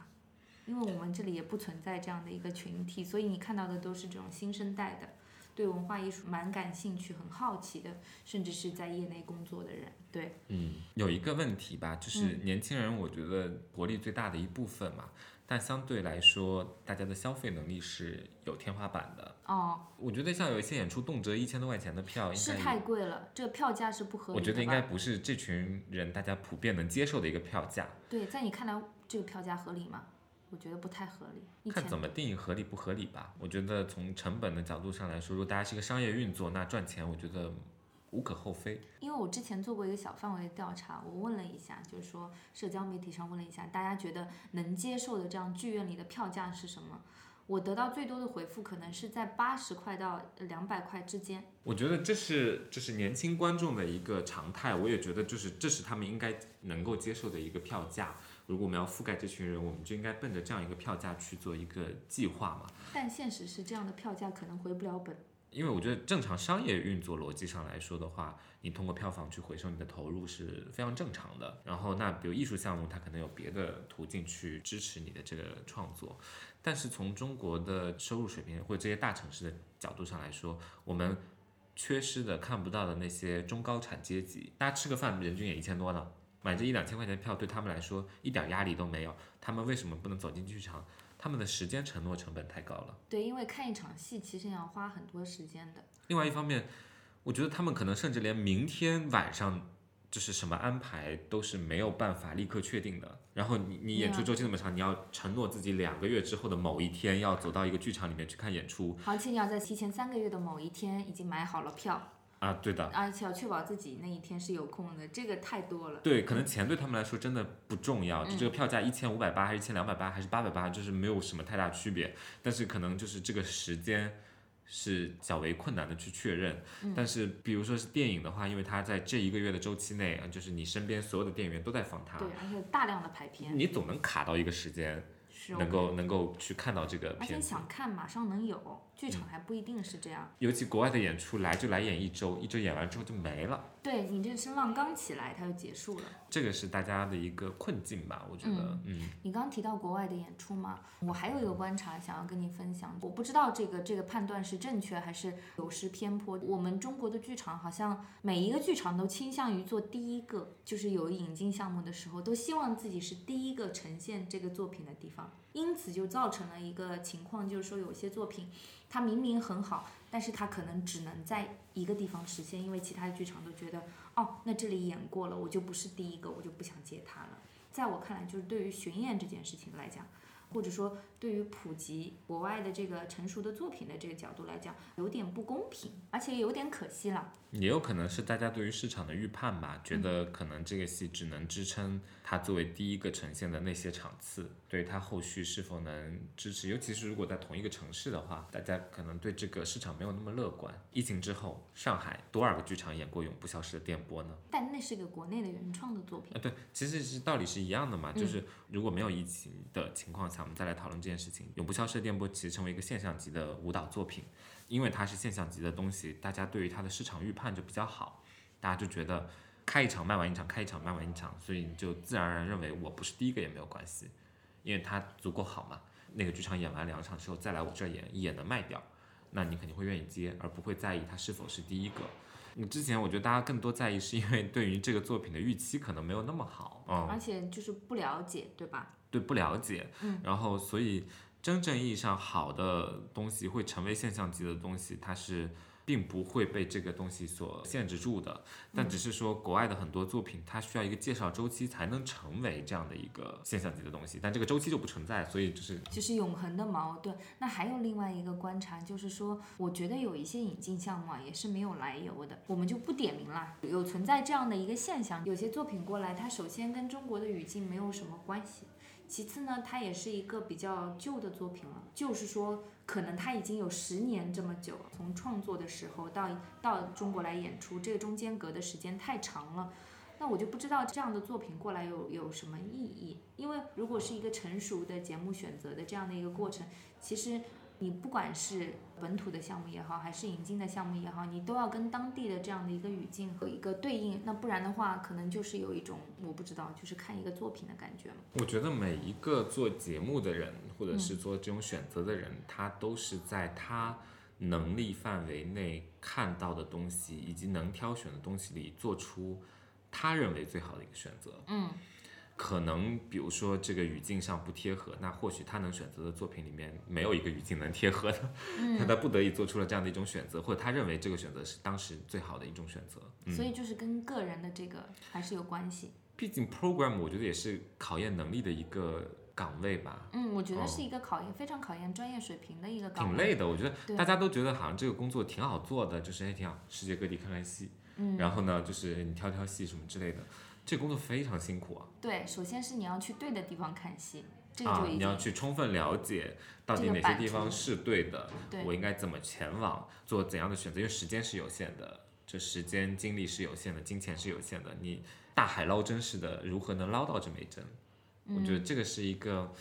Speaker 1: 因为我们这里也不存在这样的一个群体，所以你看到的都是这种新生代的，对文化艺术蛮感兴趣、很好奇的，甚至是在业内工作的人，对，
Speaker 2: 嗯，有一个问题吧，就是年轻人，我觉得活力最大的一部分嘛，但相对来说，大家的消费能力是有天花板的。
Speaker 1: 哦，
Speaker 2: 我觉得像有一些演出动辄一千多块钱的票，应
Speaker 1: 是太贵了，这个票价是不合理的。
Speaker 2: 我觉得应该不是这群人大家普遍能接受的一个票价。
Speaker 1: 对，在你看来这个票价合理吗？我觉得不太合理。
Speaker 2: 看怎么定义合理不合理吧。我觉得从成本的角度上来说，如果大家是一个商业运作，那赚钱我觉得无可厚非。
Speaker 1: 因为我之前做过一个小范围的调查，我问了一下，就是说社交媒体上问了一下，大家觉得能接受的这样剧院里的票价是什么？我得到最多的回复可能是在八十块到两百块之间。
Speaker 2: 我觉得这是这是年轻观众的一个常态，我也觉得就是这是他们应该能够接受的一个票价。如果我们要覆盖这群人，我们就应该奔着这样一个票价去做一个计划嘛。
Speaker 1: 但现实是这样的票价可能回不了本。
Speaker 2: 因为我觉得正常商业运作逻辑上来说的话，你通过票房去回收你的投入是非常正常的。然后那比如艺术项目，它可能有别的途径去支持你的这个创作，但是从中国的收入水平或者这些大城市的角度上来说，我们缺失的看不到的那些中高产阶级，大家吃个饭人均也一千多呢，买这一两千块钱的票对他们来说一点压力都没有，他们为什么不能走进剧场？他们的时间承诺成本太高了。
Speaker 1: 对，因为看一场戏其实要花很多时间的。
Speaker 2: 另外一方面，我觉得他们可能甚至连明天晚上就是什么安排都是没有办法立刻确定的。然后你你演出周期那么长，你要承诺自己两个月之后的某一天要走到一个剧场里面去看演出
Speaker 1: 而且你要在提前三个月的某一天已经买好了票，
Speaker 2: 啊，对的。
Speaker 1: 而且要确保自己那一天是有空的，这个太多了。
Speaker 2: 对，可能钱对他们来说真的不重要，就这个票价一千五百八还是一千两百八还是八百八，就是没有什么太大区别。但是可能就是这个时间是较为困难的去确认。但是比如说是电影的话，因为它在这一个月的周期内，啊就是你身边所有的电影院都在放它，
Speaker 1: 对，而且大量的排片
Speaker 2: 你总能卡到一个时间，
Speaker 1: 是
Speaker 2: 能够能够去看到这个片
Speaker 1: 而且。想看马上能有，剧场还不一定是这样。
Speaker 2: 尤其国外的演出来就来演一周，一周演完之后就没了，
Speaker 1: 对你这声浪刚起来，它就结束了。
Speaker 2: 这个是大家的一个困境吧？我觉得，嗯
Speaker 1: 你刚刚提到国外的演出嘛，我还有一个观察想要跟你分享，我不知道这个这个判断是正确还是有失偏颇。我们中国的剧场好像每一个剧场都倾向于做第一个，就是有引进项目的时候，都希望自己是第一个呈现这个作品的地方，因此就造成了一个情况，就是说有些作品他明明很好，但是他可能只能在一个地方实现，因为其他的剧场都觉得，哦，那这里演过了，我就不是第一个，我就不想接他了。在我看来，就是对于巡演这件事情来讲，或者说对于普及国外的这个成熟的作品的这个角度来讲，有点不公平，而且有点可惜了。
Speaker 2: 也有可能是大家对于市场的预判吧，觉得可能这个戏只能支撑它作为第一个呈现的那些场次，对它后续是否能支持，尤其是如果在同一个城市的话，大家可能对这个市场没有那么乐观。疫情之后，上海多少个剧场演过《永不消失的电波》呢？
Speaker 1: 但那是一个国内的原创的作品
Speaker 2: 啊，，对，其实是道理是一样的嘛，就是如果没有疫情的情况下，我们再来讨论这件事情。永不消失的电波其实成为一个现象级的舞蹈作品，因为它是现象级的东西，大家对于它的市场预判就比较好，大家就觉得开一场卖完一场，开一场卖完一场，所以你就自然而然认为我不是第一个也没有关系，因为它足够好嘛。那个剧场演完两场之后再来我这儿演也能卖掉，那你肯定会愿意接，而不会在意它是否是第一个。你之前我觉得大家更多在意是因为对于这个作品的预期可能没有那么好，嗯，
Speaker 1: 而且就是不了解，对吧？
Speaker 2: 对，不了解，
Speaker 1: 嗯，
Speaker 2: 然后所以真正意义上好的东西会成为现象级的东西，它是。并不会被这个东西所限制住的，但只是说国外的很多作品，它需要一个介绍周期才能成为这样的一个现象级的东西，但这个周期就不存在，所以就是
Speaker 1: 就是永恒的矛盾。那还有另外一个观察，就是说，我觉得有一些引进项目啊，也是没有来由的，我们就不点名了。有存在这样的一个现象，有些作品过来，它首先跟中国的语境没有什么关系。其次呢，它也是一个比较旧的作品了，就是说，可能它已经有十年这么久，从创作的时候到到中国来演出，这个中间隔的时间太长了，那我就不知道这样的作品过来有有什么意义，因为如果是一个成熟的节目选择的这样的一个过程，其实。你不管是本土的项目也好，还是引进的项目也好，你都要跟当地的这样的一个语境和一个对应，那不然的话，可能就是有一种我不知道，就是看一个作品的感觉嘛
Speaker 2: 我觉得每一个做节目的人，或者是做这种选择的人，他都是在他能力范围内看到的东西以及能挑选的东西里，做出他认为最好的一个选择。
Speaker 1: 嗯。
Speaker 2: 可能比如说这个语境上不贴合，那或许他能选择的作品里面没有一个语境能贴合的，那他不得已做出了这样的一种选择，或者他认为这个选择是当时最好的一种选择。
Speaker 1: 所以就是跟个人的这个还是有关系。
Speaker 2: 毕竟 program 我觉得也是考验能力的一个岗位吧。
Speaker 1: 嗯，我觉得是一个考验非常考验专业水平的一个岗
Speaker 2: 位。挺累的，我觉得大家都觉得好像这个工作挺好做的，就是哎挺好，世界各地看看戏，嗯然后呢就是你挑挑戏什么之类的。这工作非常辛苦啊！
Speaker 1: 对，首先是你要去对的地方看戏，这个就
Speaker 2: 你要去充分了解到底哪些地方是对的，我应该怎么前往，做怎样的选择，因为时间是有限的，这时间精力是有限的，金钱是有限的，你大海捞针似的，如何能捞到这枚针？我觉得这个是一个。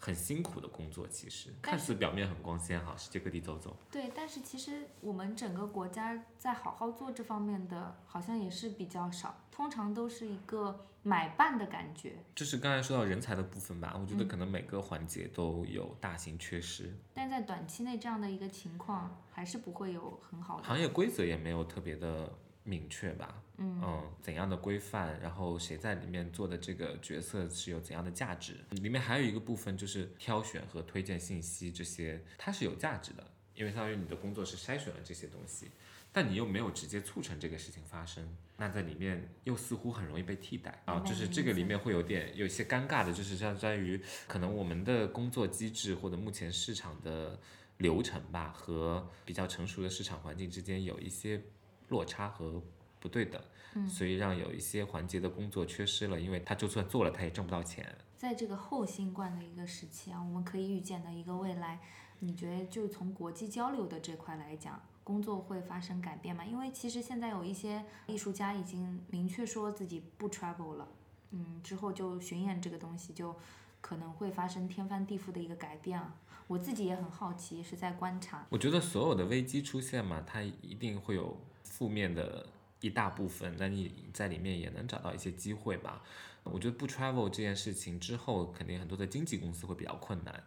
Speaker 2: 很辛苦的工作，其实看似表面很光鲜哈，世界各地走走。
Speaker 1: 对，但是其实我们整个国家在好好做这方面的，好像也是比较少，通常都是一个买办的感觉。
Speaker 2: 就是刚才说到人才的部分吧，我觉得可能每个环节都有大型缺失。
Speaker 1: 但在短期内这样的一个情况，还是不会有很好的。
Speaker 2: 行业规则也没有特别的。明确吧，
Speaker 1: 嗯
Speaker 2: 怎样的规范，然后谁在里面做的这个角色是有怎样的价值？里面还有一个部分就是挑选和推荐信息，这些它是有价值的，因为相当于你的工作是筛选了这些东西，但你又没有直接促成这个事情发生，那在里面又似乎很容易被替代啊，就是这个里面会有点有一些尴尬的，就是相当于可能我们的工作机制或者目前市场的流程吧，和比较成熟的市场环境之间有一些。落差和不对等，所以让有一些环节的工作缺失了，因为他就算做了，他也挣不到钱。
Speaker 1: 在这个后新冠的一个时期啊，我们可以预见的一个未来，你觉得就从国际交流的这块来讲，工作会发生改变吗？因为其实现在有一些艺术家已经明确说自己不 travel 了，嗯，之后就巡演这个东西就可能会发生天翻地覆的一个改变啊。我自己也很好奇，是在观察。
Speaker 2: 我觉得所有的危机出现嘛，它一定会有。负面的一大部分，那你在里面也能找到一些机会吧？我觉得不 travel 这件事情之后，肯定很多的经纪公司会比较困难，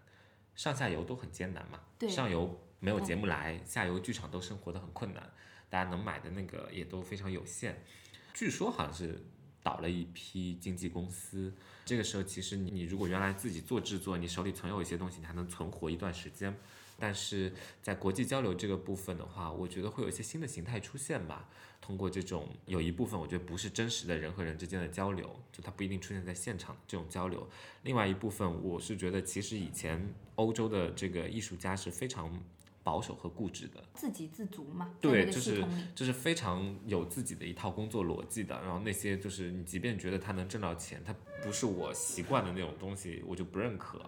Speaker 2: 上下游都很艰难嘛。对上游没有节目来，下游剧场都生活的很困难，大家能买的那个也都非常有限。据说好像是倒了一批经纪公司，这个时候其实你你如果原来自己做制作，你手里存有一些东西，你还能存活一段时间。但是在国际交流这个部分的话，我觉得会有一些新的形态出现吧。通过这种有一部分，我觉得不是真实的人和人之间的交流，就它不一定出现在现场这种交流。另外一部分，我是觉得其实以前欧洲的这个艺术家是非常保守和固执的，
Speaker 1: 自给自足嘛。
Speaker 2: 对，就是就是非常有自己的一套工作逻辑的。然后那些就是你即便觉得他能挣到钱，他不是我习惯的那种东西，我就不认可。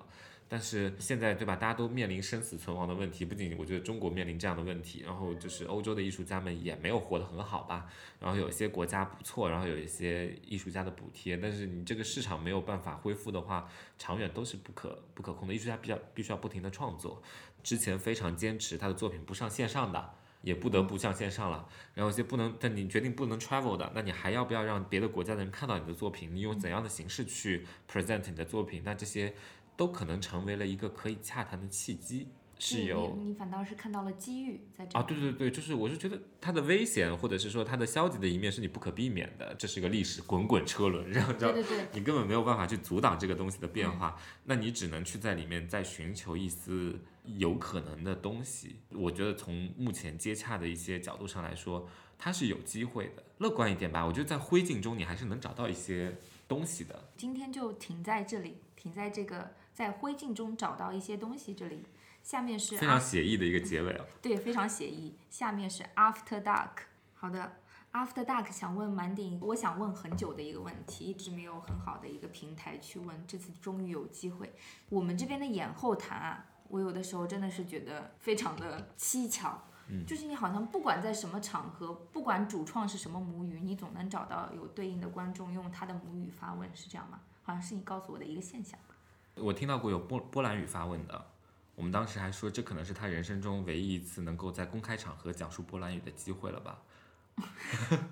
Speaker 2: 但是现在对吧，大家都面临生死存亡的问题，不仅我觉得中国面临这样的问题，然后就是欧洲的艺术家们也没有活得很好吧，然后有一些国家不错，然后有一些艺术家的补贴，但是你这个市场没有办法恢复的话，长远都是不可不可控的。艺术家比较必须要不停的创作，之前非常坚持他的作品不上线上的。也不得不上线上了，然后一些不能，但你决定不能 travel 的，那你还要不要让别的国家的人看到你的作品？你用怎样的形式去 present 你的作品？那这些都可能成为了一个可以洽谈的契机，是有
Speaker 1: 你反倒是看到了机遇在这
Speaker 2: 啊，对对对，就是我是觉得它的危险或者是说它的消极的一面是你不可避免的，这是一个历史滚滚车轮，然后
Speaker 1: 对对对，
Speaker 2: 你根本没有办法去阻挡这个东西的变化，那你只能去在里面再寻求一丝。有可能的东西，我觉得从目前接洽的一些角度上来说，它是有机会的。乐观一点吧，我觉得在灰烬中你还是能找到一些东西的。
Speaker 1: 今天就停在这里，停在这个在灰烬中找到一些东西这里。下面是
Speaker 2: 非常写意的一个结尾啊。
Speaker 1: 对，非常写意。下面是 After Dark。好的，After Dark 想问满顶，我想问很久的一个问题，一直没有很好的一个平台去问，这次终于有机会。我们这边的演后谈啊。我有的时候真的是觉得非常的蹊跷，
Speaker 2: 嗯，
Speaker 1: 就是你好像不管在什么场合，不管主创是什么母语，你总能找到有对应的观众用他的母语发问，是这样吗？好像是你告诉我的一个现象。
Speaker 2: 我听到过有波波兰语发问的，我们当时还说这可能是他人生中唯一一次能够在公开场合讲述波兰语的机会了吧？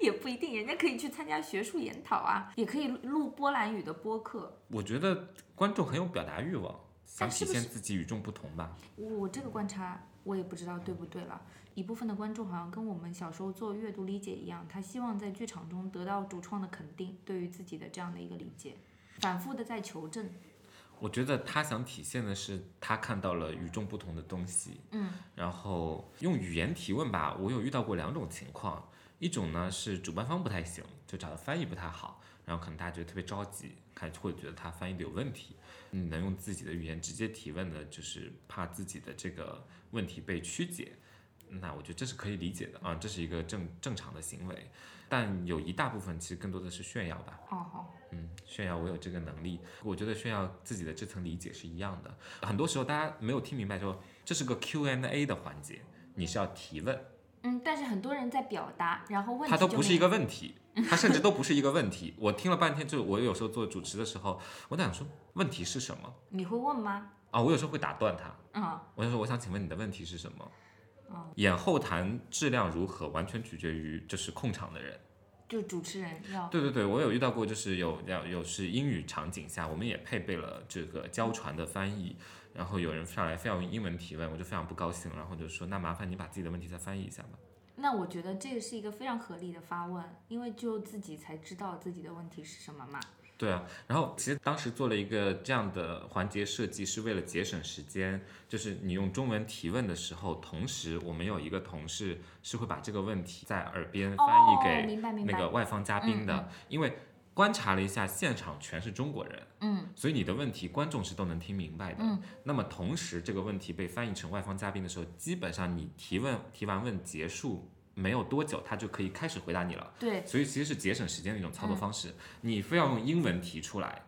Speaker 1: 也不一定，人家可以去参加学术研讨啊，也可以录波兰语的播客。
Speaker 2: 我觉得观众很有表达欲望。想体现自己与众不同吧。
Speaker 1: 我这个观察我也不知道对不对了。一部分的观众好像跟我们小时候做阅读理解一样，他希望在剧场中得到主创的肯定，对于自己的这样的一个理解，反复的在求证。
Speaker 2: 我觉得他想体现的是他看到了与众不同的东西。
Speaker 1: 嗯。
Speaker 2: 然后用语言提问吧，我有遇到过两种情况，一种呢是主办方不太行，就找的翻译不太好，然后可能大家觉得特别着急，看会觉得他翻译的有问题。你能用自己的语言直接提问的，就是怕自己的这个问题被曲解，那我觉得这是可以理解的啊，这是一个正正常的行为。但有一大部分其实更多的是炫耀吧。
Speaker 1: 哦好。
Speaker 2: 嗯，炫耀我有这个能力，我觉得炫耀自己的这层理解是一样的。很多时候大家没有听明白，说这是个 Q&A 的环节，你是要提问。
Speaker 1: 嗯，但是很多人在表达，然后问题
Speaker 2: 它都不是一个问题。他甚至都不是一个问题，我听了半天，就我有时候做主持的时候，我在想说问题是什么？
Speaker 1: 你会问吗？
Speaker 2: 啊，我有时候会打断他。
Speaker 1: 嗯，
Speaker 2: 我就说我想请问你的问题是什么？
Speaker 1: 嗯，
Speaker 2: 演后谈质量如何，完全取决于就是控场的人，
Speaker 1: 就主持人要。
Speaker 2: 对对对，我有遇到过，就是有要有是英语场景下，我们也配备了这个交传的翻译，然后有人上来非要用英文提问，我就非常不高兴，然后就说那麻烦你把自己的问题再翻译一下吧。
Speaker 1: 那我觉得这个是一个非常合理的发问，因为就自己才知道自己的问题是什么嘛。
Speaker 2: 对啊，然后其实当时做了一个这样的环节设计，是为了节省时间。就是你用中文提问的时候，同时我们有一个同事是会把这个问题在耳边翻译给那个外方嘉宾的，因为。观察了一下现场全是中国人，
Speaker 1: 嗯，
Speaker 2: 所以你的问题观众是都能听明白的，
Speaker 1: 嗯。
Speaker 2: 那么同时这个问题被翻译成外方嘉宾的时候，基本上你提问提完问结束没有多久，他就可以开始回答你了。
Speaker 1: 对。
Speaker 2: 所以其实是节省时间的一种操作方式。你非要用英文提出来。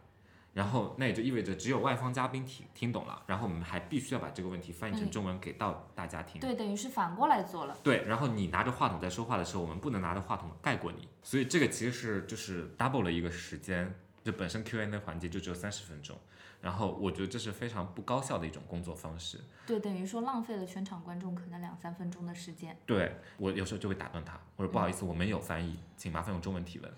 Speaker 2: 然后那也就意味着只有外方嘉宾听听懂了，然后我们还必须要把这个问题翻译成中文给到大家听。
Speaker 1: 对，等于是反过来做了。
Speaker 2: 对，然后你拿着话筒在说话的时候，我们不能拿着话筒盖过你，所以这个其实是就是 double 了一个时间，就本身 Q&A 环节就只有三十分钟，然后我觉得这是非常不高效的一种工作方式。
Speaker 1: 对，等于说浪费了全场观众可能两三分钟的时间。
Speaker 2: 对我有时候就会打断他，我说不好意思，我没有翻译，请麻烦用中文提问。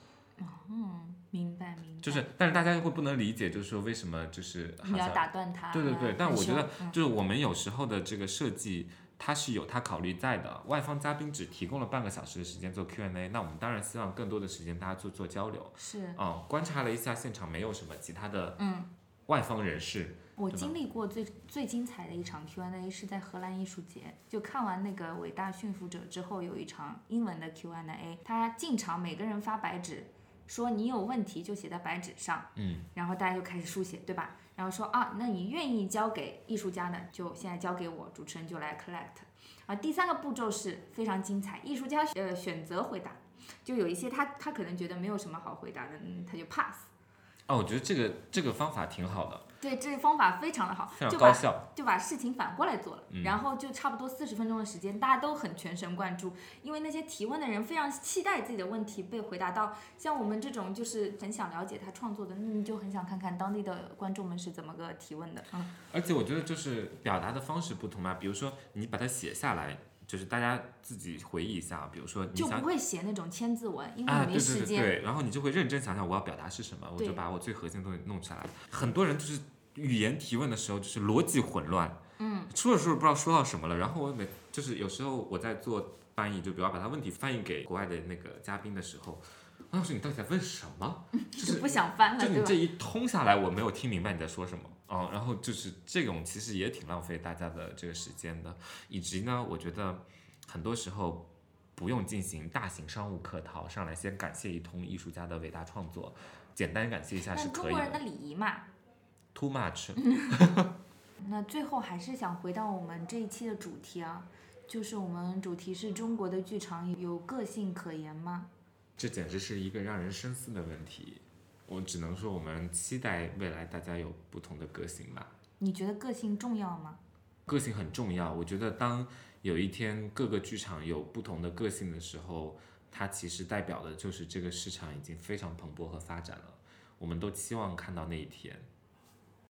Speaker 1: 嗯，明白明白。
Speaker 2: 就是，但是大家会不能理解，就是说为什么就是
Speaker 1: 你要打断他？
Speaker 2: 对对对，但我觉得就是我们有时候的这个设计，它是有它考虑在的。外方嘉宾只提供了半个小时的时间做 Q&A，那我们当然希望更多的时间大家做做交流。
Speaker 1: 是
Speaker 2: 嗯，观察了一下现场，没有什么其他的
Speaker 1: 嗯
Speaker 2: 外方人士。
Speaker 1: 我经历过最最精彩的一场 Q&A 是在荷兰艺术节，就看完那个伟大驯服者之后，有一场英文的 Q&A，他进场每个人发白纸。说你有问题就写在白纸上，
Speaker 2: 嗯，
Speaker 1: 然后大家就开始书写，对吧？然后说啊，那你愿意交给艺术家的，就现在交给我，主持人就来 collect。啊，第三个步骤是非常精彩，艺术家呃选择回答，就有一些他他可能觉得没有什么好回答的，嗯，他就 pass。
Speaker 2: 啊，我觉得这个这个方法挺好的，
Speaker 1: 对，这个方法非常的好，
Speaker 2: 非常
Speaker 1: 就把
Speaker 2: 高效。
Speaker 1: 就把事情反过来做了，
Speaker 2: 嗯
Speaker 1: 然后就差不多四十分钟的时间，大家都很全神贯注，因为那些提问的人非常期待自己的问题被回答到。像我们这种就是很想了解他创作的，那你就很想看看当地的观众们是怎么个提问的。嗯，
Speaker 2: 而且我觉得就是表达的方式不同嘛，比如说你把它写下来，就是大家自己回忆一下，比如说你想
Speaker 1: 就不会写那种千字文，因为
Speaker 2: 啊，
Speaker 1: 没
Speaker 2: 对对
Speaker 1: 时间。
Speaker 2: 对对，然后你就会认真想想我要表达是什么，我就把我最核心的东西弄出来。很多人就是语言提问的时候就是逻辑混乱，嗯，说着说着不知道说到什么了，然后我每就是有时候我在做翻译，就比如把他问题翻译给国外的那个嘉宾的时候，王老师你到底在问什么？
Speaker 1: 就是不想翻了，
Speaker 2: 就你这？一通下来，我没有听明白你在说什么啊、然后就是这种其实也挺浪费大家的这个时间的，以及呢，我觉得很多时候不用进行大型商务客套，上来先感谢一通艺术家的伟大创作，简单感谢一下是
Speaker 1: 中
Speaker 2: 可以的。
Speaker 1: 中国人的礼仪嘛
Speaker 2: ，Too much，
Speaker 1: 那最后还是想回到我们这一期的主题啊，就是我们主题是中国的剧场有个性可言吗？
Speaker 2: 这简直是一个让人深思的问题。我只能说，我们期待未来大家有不同的个性吧。
Speaker 1: 你觉得个性重要吗？
Speaker 2: 个性很重要。我觉得当有一天各个剧场有不同的个性的时候，它其实代表的就是这个市场已经非常蓬勃和发展了。我们都期望看到那一天。